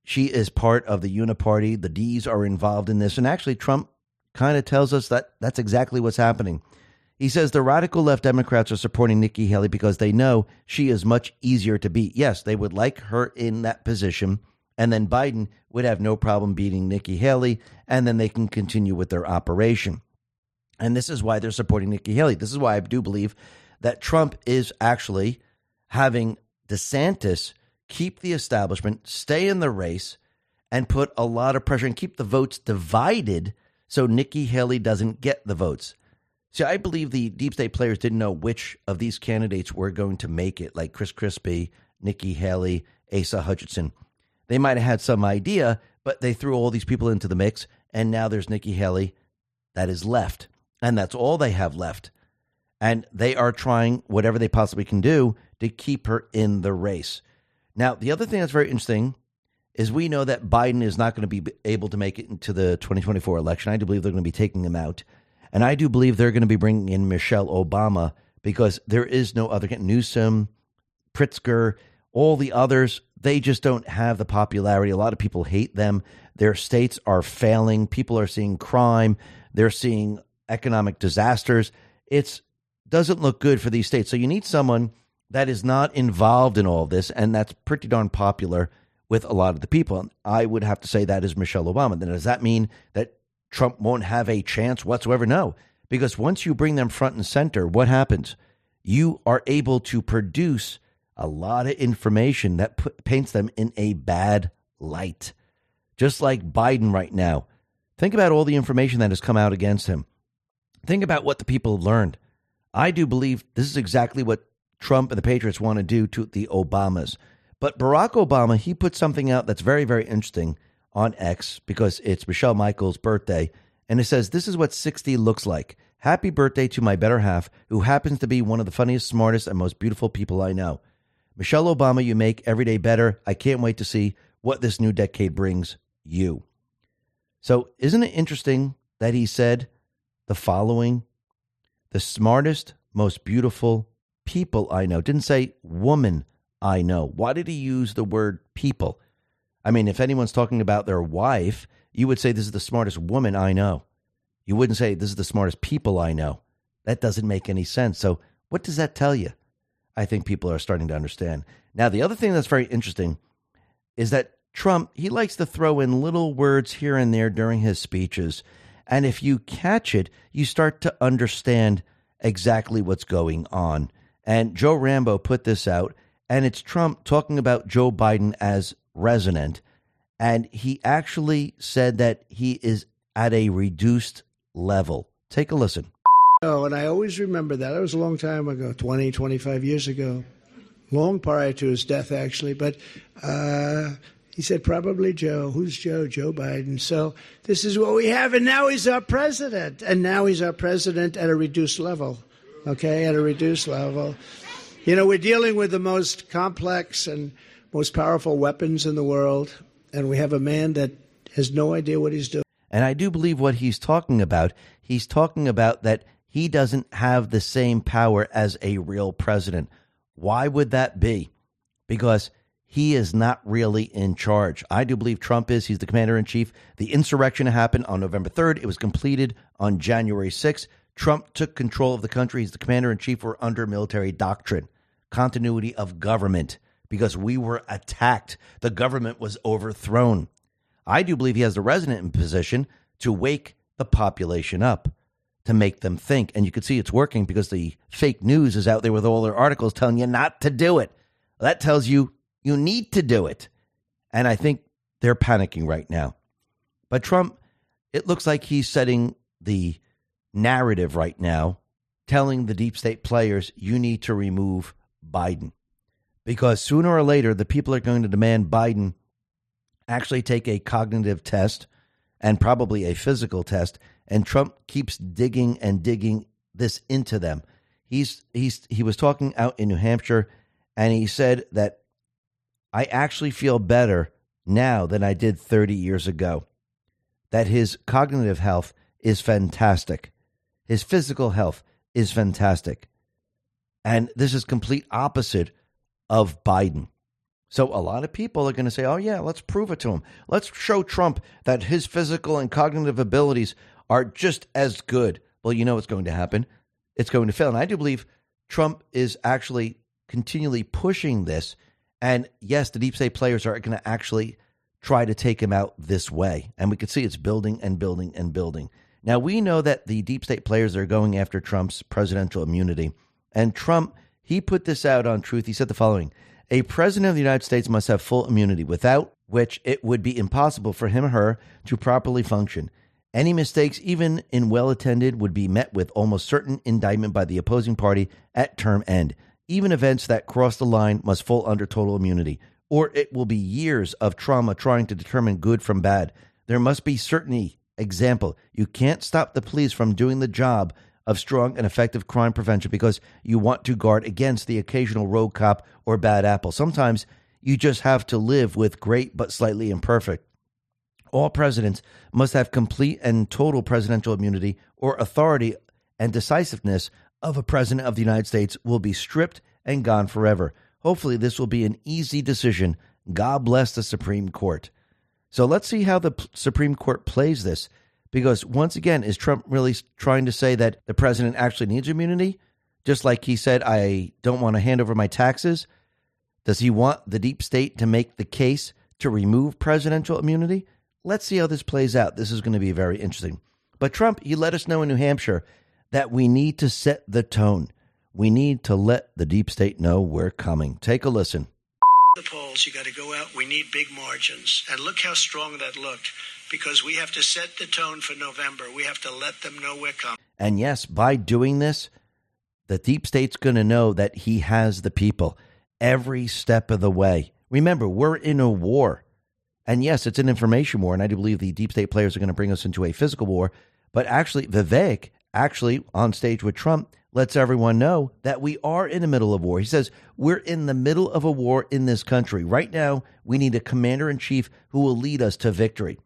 she is part of the Uniparty. The D's are involved in this. And actually, Trump kind of tells us that that's exactly what's happening. He says the radical left Democrats are supporting Nikki Haley because they know she is much easier to beat. Yes, they would like her in that position, and then Biden would have no problem beating Nikki Haley, and then they can continue with their operation. And this is why they're supporting Nikki Haley. This is why I do believe that Trump is actually having DeSantis keep the establishment, stay in the race, and put a lot of pressure and keep the votes divided so Nikki Haley doesn't get the votes. See, I believe the deep state players didn't know which of these candidates were going to make it, like Chris Christie, Nikki Haley, Asa Hutchinson. They might have had some idea, but they threw all these people into the mix, and now there's Nikki Haley that is left. And that's all they have left. And they are trying whatever they possibly can do to keep her in the race. Now, the other thing that's very interesting is we know that Biden is not going to be able to make it into the 2024 election. I do believe they're going to be taking him out. And I do believe they're going to be bringing in Michelle Obama because there is no other Newsom, Pritzker, all the others. They just don't have the popularity. A lot of people hate them. Their states are failing. People are seeing crime. They're seeing economic disasters. It doesn't look good for these states. So you need someone that is not involved in all this, and that's pretty darn popular with a lot of the people. I would have to say that is Michelle Obama. Then does that mean that Trump won't have a chance whatsoever? No, because once you bring them front and center, what happens? You are able to produce a lot of information that put, paints them in a bad light. Just like Biden right now. Think about all the information that has come out against him. Think about what the people have learned. I do believe this is exactly what Trump and the Patriots want to do to the Obamas. But Barack Obama, he put something out that's very, very interesting on X because it's Michelle Michaels' birthday. And it says, This is what 60 looks like. Happy birthday to my better half, who happens to be one of the funniest, smartest, and most beautiful people I know. Michelle Obama, you make every day better. I can't wait to see what this new decade brings you. So, isn't it interesting that he said the following the smartest, most beautiful people I know? Didn't say woman I know. Why did he use the word people? I mean, if anyone's talking about their wife, you would say this is the smartest woman I know. You wouldn't say this is the smartest people I know. That doesn't make any sense. So, what does that tell you? I think people are starting to understand. Now, the other thing that's very interesting is that Trump, he likes to throw in little words here and there during his speeches. And if you catch it, you start to understand exactly what's going on. And Joe Rambo put this out, and it's Trump talking about Joe Biden as resident. And he actually said that he is at a reduced level. Take a listen. Oh, and I always remember that. That was a long time ago, 20, 25 years ago. Long prior to his death, actually. But uh, he said, probably Joe. Who's Joe? Joe Biden. So this is what we have. And now he's our president. And now he's our president at a reduced level. Okay, at a reduced level. You know, we're dealing with the most complex and most powerful weapons in the world. And we have a man that has no idea what he's doing. And I do believe what he's talking about. He's talking about that he doesn't have the same power as a real president. Why would that be? Because he is not really in charge. I do believe Trump is. He's the commander in chief. The insurrection happened on November 3rd. It was completed on January 6th. Trump took control of the country. He's the commander in chief. We're under military doctrine, continuity of government, because we were attacked. The government was overthrown. I do believe he has the resident position to wake the population up, to make them think. And you can see it's working because the fake news is out there with all their articles telling you not to do it. That tells you you need to do it. And I think they're panicking right now. But Trump, it looks like he's setting the narrative right now, telling the deep state players, you need to remove Biden. Because sooner or later, the people are going to demand Biden actually take a cognitive test and probably a physical test. And Trump keeps digging and digging this into them. He's he's he was talking out in New Hampshire, and he said that I actually feel better now than I did 30 years ago. That his cognitive health is fantastic. His physical health is fantastic. And this is complete opposite of Biden. So a lot of people are going to say, "Oh yeah, let's prove it to him. Let's show Trump that his physical and cognitive abilities are just as good." Well, you know what's going to happen. It's going to fail. And I do believe Trump is actually continually pushing this. And yes, the deep state players are going to actually try to take him out this way. And we can see it's building and building and building. Now, we know that the deep state players are going after Trump's presidential immunity. And Trump, he put this out on Truth. He said the following a president of the United States must have full immunity, without which it would be impossible for him or her to properly function. Any mistakes, even in well attended, would be met with almost certain indictment by the opposing party at term end. Even events that cross the line must fall under total immunity, or it will be years of trauma trying to determine good from bad. There must be certainty. Example, you can't stop the police from doing the job of strong and effective crime prevention because you want to guard against the occasional rogue cop or bad apple. Sometimes you just have to live with great but slightly imperfect. All presidents must have complete and total presidential immunity or authority and decisiveness of a president of the United States will be stripped and gone forever. Hopefully, this will be an easy decision. God bless the Supreme Court. So let's see how the Supreme Court plays this. Because once again, is Trump really trying to say that the president actually needs immunity? Just like he said, I don't want to hand over my taxes. Does he want the deep state to make the case to remove presidential immunity? Let's see how this plays out. This is going to be very interesting. But Trump, he let us know in New Hampshire that we need to set the tone. We need to let the deep state know we're coming. Take a listen. The polls, you got to go out. We need big margins. And look how strong that looked because we have to set the tone for November. We have to let them know we're coming. And yes, by doing this, the deep state's going to know that he has the people every step of the way. Remember, we're in a war. And yes, it's an information war. And I do believe the deep state players are going to bring us into a physical war. But actually, Vivek, actually on stage with Trump, lets everyone know that we are in the middle of war. He says, We're in the middle of a war in this country. Right now, we need a commander in chief who will lead us to victory.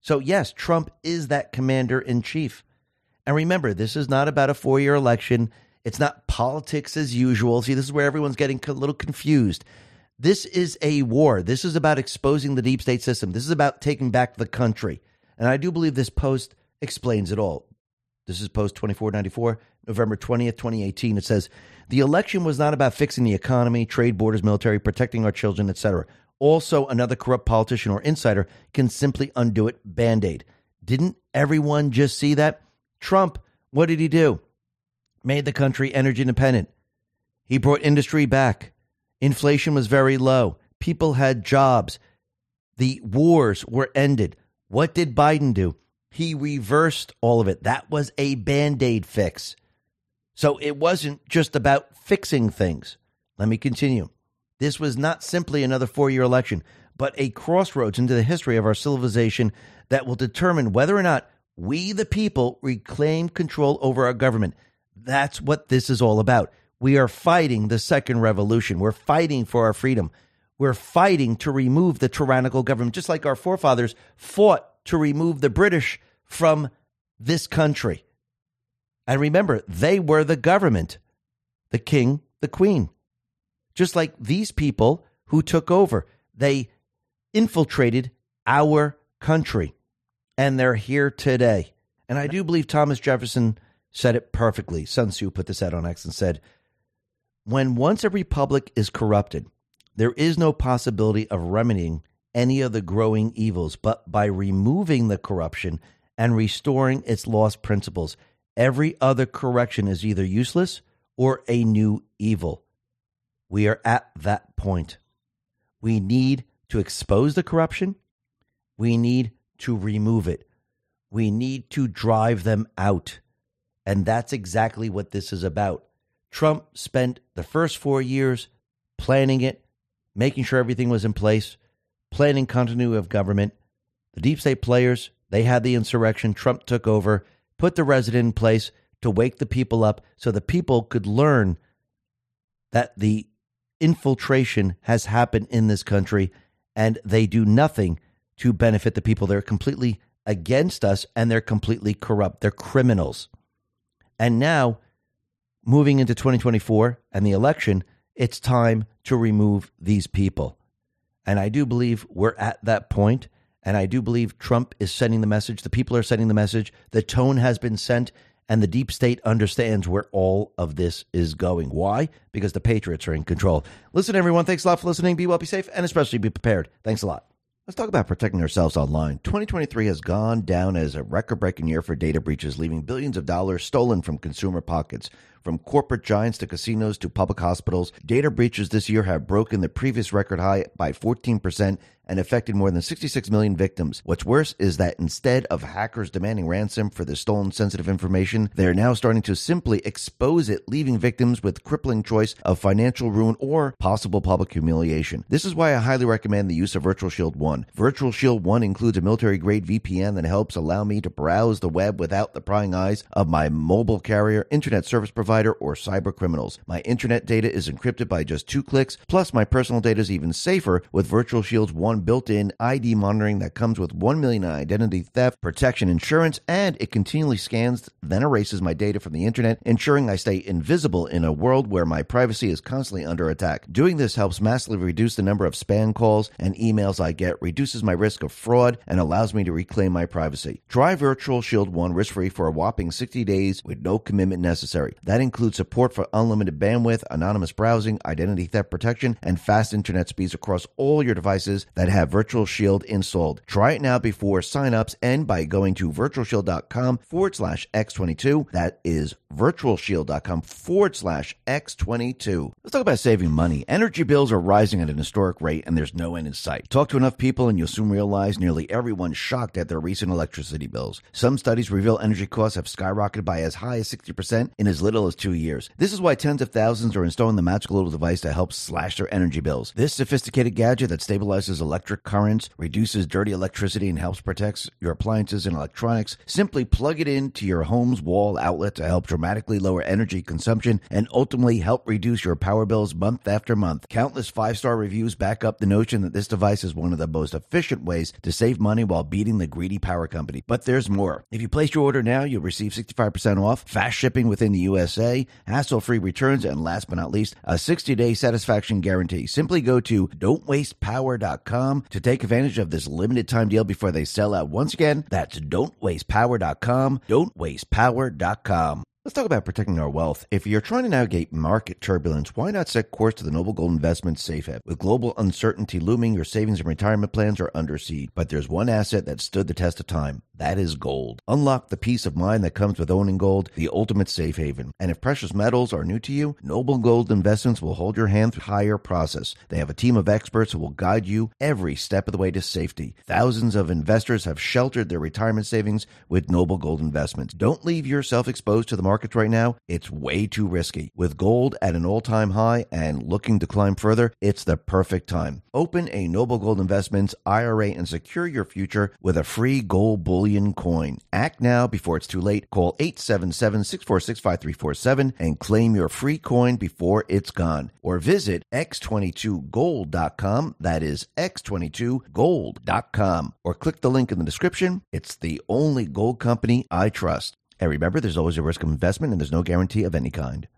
So, yes, Trump is that commander in chief. And remember, this is not about a four year election. It's not politics as usual. See, this is where everyone's getting a little confused. This is a war. This is about exposing the deep state system. This is about taking back the country. And I do believe this post explains it all. This is post 2494, November 20th, 2018. It says, The election was not about fixing the economy, trade, borders, military, protecting our children, etc. Also, another corrupt politician or insider can simply undo it band aid. Didn't everyone just see that? Trump, what did he do? Made the country energy independent. He brought industry back. Inflation was very low. People had jobs. The wars were ended. What did Biden do? He reversed all of it. That was a band aid fix. So it wasn't just about fixing things. Let me continue. This was not simply another four year election, but a crossroads into the history of our civilization that will determine whether or not we, the people, reclaim control over our government. That's what this is all about. We are fighting the second revolution. We're fighting for our freedom. We're fighting to remove the tyrannical government, just like our forefathers fought to remove the British from this country. And remember, they were the government, the king, the queen. Just like these people who took over, they infiltrated our country and they're here today. And I do believe Thomas Jefferson said it perfectly. Sun Tzu put this out on X and said, When once a republic is corrupted, there is no possibility of remedying any of the growing evils, but by removing the corruption and restoring its lost principles, every other correction is either useless or a new evil. We are at that point. We need to expose the corruption. We need to remove it. We need to drive them out. And that's exactly what this is about. Trump spent the first four years planning it, making sure everything was in place, planning continuity of government. The deep state players, they had the insurrection. Trump took over, put the resident in place to wake the people up so the people could learn that the infiltration has happened in this country and they do nothing to benefit the people. They're completely against us and they're completely corrupt. They're criminals. And now, moving into 2024 and the election, it's time to remove these people. And I do believe we're at that point, And I do believe Trump is sending the message. The people are sending the message. The tone has been sent, and the deep state understands where all of this is going. Why? Because the Patriots are in control. Listen, everyone. Thanks a lot for listening. Be well, be safe, and especially be prepared. Thanks a lot. Let's talk about protecting ourselves online. 2023 has gone down as a record breaking year for data breaches, leaving billions of dollars stolen from consumer pockets. From corporate giants to casinos to public hospitals. Data breaches this year have broken the previous record high by 14% and affected more than 66 million victims. What's worse is that instead of hackers demanding ransom for the stolen sensitive information, they are now starting to simply expose it, leaving victims with crippling choice of financial ruin or possible public humiliation. This is why I highly recommend the use of Virtual Shield 1. Virtual Shield 1 includes a military grade VPN that helps allow me to browse the web without the prying eyes of my mobile carrier, internet service provider, or cyber criminals. My internet data is encrypted by just two clicks, plus my personal data is even safer with Virtual Shield's 1 built-in ID monitoring that comes with 1 million identity theft protection insurance and it continually scans then erases my data from the internet ensuring I stay invisible in a world where my privacy is constantly under attack. Doing this helps massively reduce the number of spam calls and emails I get, reduces my risk of fraud and allows me to reclaim my privacy. Try Virtual Shield 1 risk-free for a whopping 60 days with no commitment necessary. That includes support for unlimited bandwidth, anonymous browsing, identity theft protection and fast internet speeds across all your devices that have Virtual Shield installed. Try it now before signups and by going to virtualshield.com forward slash X22. That is virtualshield.com forward slash X22. Let's talk about saving money. Energy bills are rising at an historic rate and there's no end in sight. Talk to enough people and you'll soon realize nearly everyone's shocked at their recent electricity bills. Some studies reveal energy costs have skyrocketed by as high as 60% in as little as two years. This is why tens of thousands are installing the magical little device to help slash their energy bills. This sophisticated gadget that stabilizes electric currents, reduces dirty electricity, and helps protect your appliances and electronics. Simply plug it into your home's wall outlet to help dramatically lower energy consumption and ultimately help reduce your power bills month after month. Countless five star reviews back up the notion that this device is one of the most efficient ways to save money while beating the greedy power company. But there's more. If you place your order now, you'll receive 65% off, fast shipping within the USA, hassle free returns, and last but not least, a 60 day satisfaction guarantee. Simply go to don'twastepower.com to take advantage of this limited time deal before they sell out. Once again, that's don'twastepower.com. Don'twastepower.com. Let's talk about protecting our wealth. If you're trying to navigate market turbulence, why not set course to the Noble Gold Investment Safe Haven? With global uncertainty looming, your savings and retirement plans are under siege. But there's one asset that stood the test of time. That is gold. Unlock the peace of mind that comes with owning gold, the ultimate safe haven. And if precious metals are new to you, Noble Gold Investments will hold your hand through the higher process. They have a team of experts who will guide you every step of the way to safety. Thousands of investors have sheltered their retirement savings with Noble Gold Investments. Don't leave yourself exposed to the markets right now. It's way too risky. With gold at an all-time high and looking to climb further, it's the perfect time. Open a Noble Gold Investments IRA and secure your future with a free gold bullion coin. Act now before it's too late. Call 877-646-5347 and claim your free coin before it's gone. Or visit x22gold.com. That is x22gold.com. Or click the link in the description. It's the only gold company I trust. And remember, there's always a risk of investment and there's no guarantee of any kind.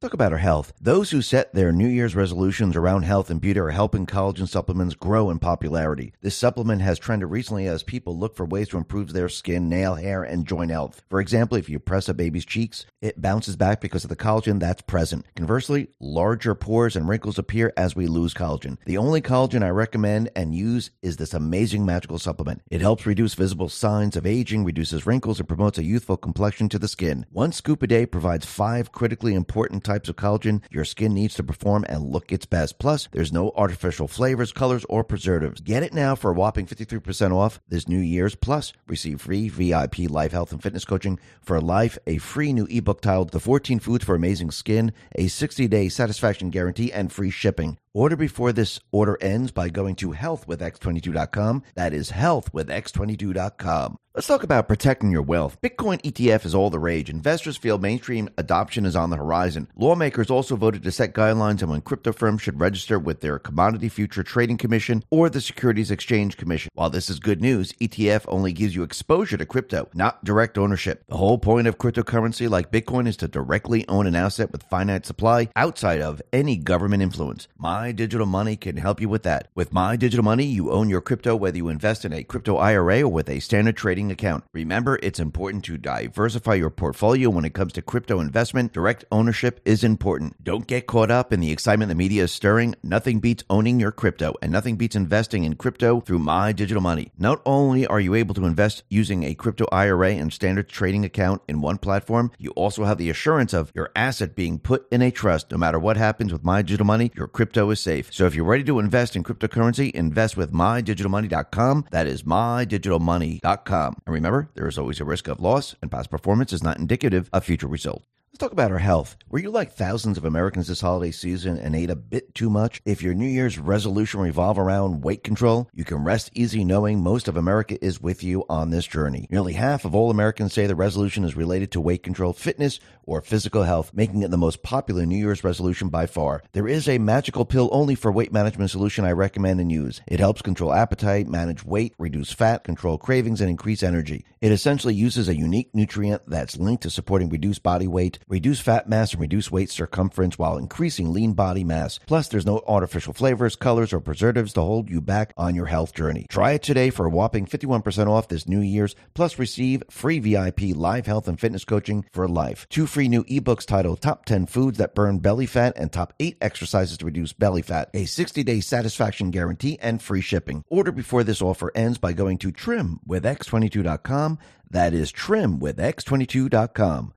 Talk about our health. Those who set their New Year's resolutions around health and beauty are helping collagen supplements grow in popularity. This supplement has trended recently as people look for ways to improve their skin, nail, hair, and joint health. For example, if you press a baby's cheeks, it bounces back because of the collagen that's present. Conversely, larger pores and wrinkles appear as we lose collagen. The only collagen I recommend and use is this amazing magical supplement. It helps reduce visible signs of aging, reduces wrinkles, and promotes a youthful complexion to the skin. One scoop a day provides five critically important types of collagen your skin needs to perform and look its best. Plus, there's no artificial flavors, colors, or preservatives. Get it now for a whopping 53% off this New Year's. Plus, receive free VIP life health and fitness coaching for life, a free new ebook titled The 14 Foods for Amazing Skin, a 60-day satisfaction guarantee, and free shipping. Order before this order ends by going to healthwithx22.com. That is healthwithx22.com. Let's talk about protecting your wealth. Bitcoin ETF is all the rage. Investors feel mainstream adoption is on the horizon. Lawmakers also voted to set guidelines on when crypto firms should register with their Commodity Future Trading Commission or the Securities Exchange Commission. While this is good news, ETF only gives you exposure to crypto, not direct ownership. The whole point of cryptocurrency like Bitcoin is to directly own an asset with finite supply outside of any government influence. My My Digital Money can help you with that. With My Digital Money, you own your crypto whether you invest in a crypto IRA or with a standard trading account. Remember, it's important to diversify your portfolio when it comes to crypto investment. Direct ownership is important. Don't get caught up in the excitement the media is stirring. Nothing beats owning your crypto, and nothing beats investing in crypto through My Digital Money. Not only are you able to invest using a crypto IRA and standard trading account in one platform, you also have the assurance of your asset being put in a trust. No matter what happens with My Digital Money, your is safe. So if you're ready to invest in cryptocurrency, invest with MyDigitalMoney.com. That is MyDigitalMoney.com. And remember, there is always a risk of loss, and past performance is not indicative of future results. Let's talk about our health. Were you like thousands of Americans this holiday season and ate a bit too much? If your New Year's resolution revolve around weight control, you can rest easy knowing most of America is with you on this journey. Nearly half of all Americans say the resolution is related to weight control, fitness, or physical health, making it the most popular New Year's resolution by far. There is a magical pill only for weight management solution I recommend and use. It helps control appetite, manage weight, reduce fat, control cravings, and increase energy. It essentially uses a unique nutrient that's linked to supporting reduced body weight, reduce fat mass, and reduce waist circumference while increasing lean body mass. Plus, there's no artificial flavors, colors, or preservatives to hold you back on your health journey. Try it today for a whopping 51% off this New Year's, plus receive free VIP live health and fitness coaching for life. Two free new ebooks titled Top 10 Foods That Burn Belly Fat and Top 8 Exercises to Reduce Belly Fat, a 60 day satisfaction guarantee, and free shipping. Order before this offer ends by going to trimwithx22.com. That is trimwithx22.com.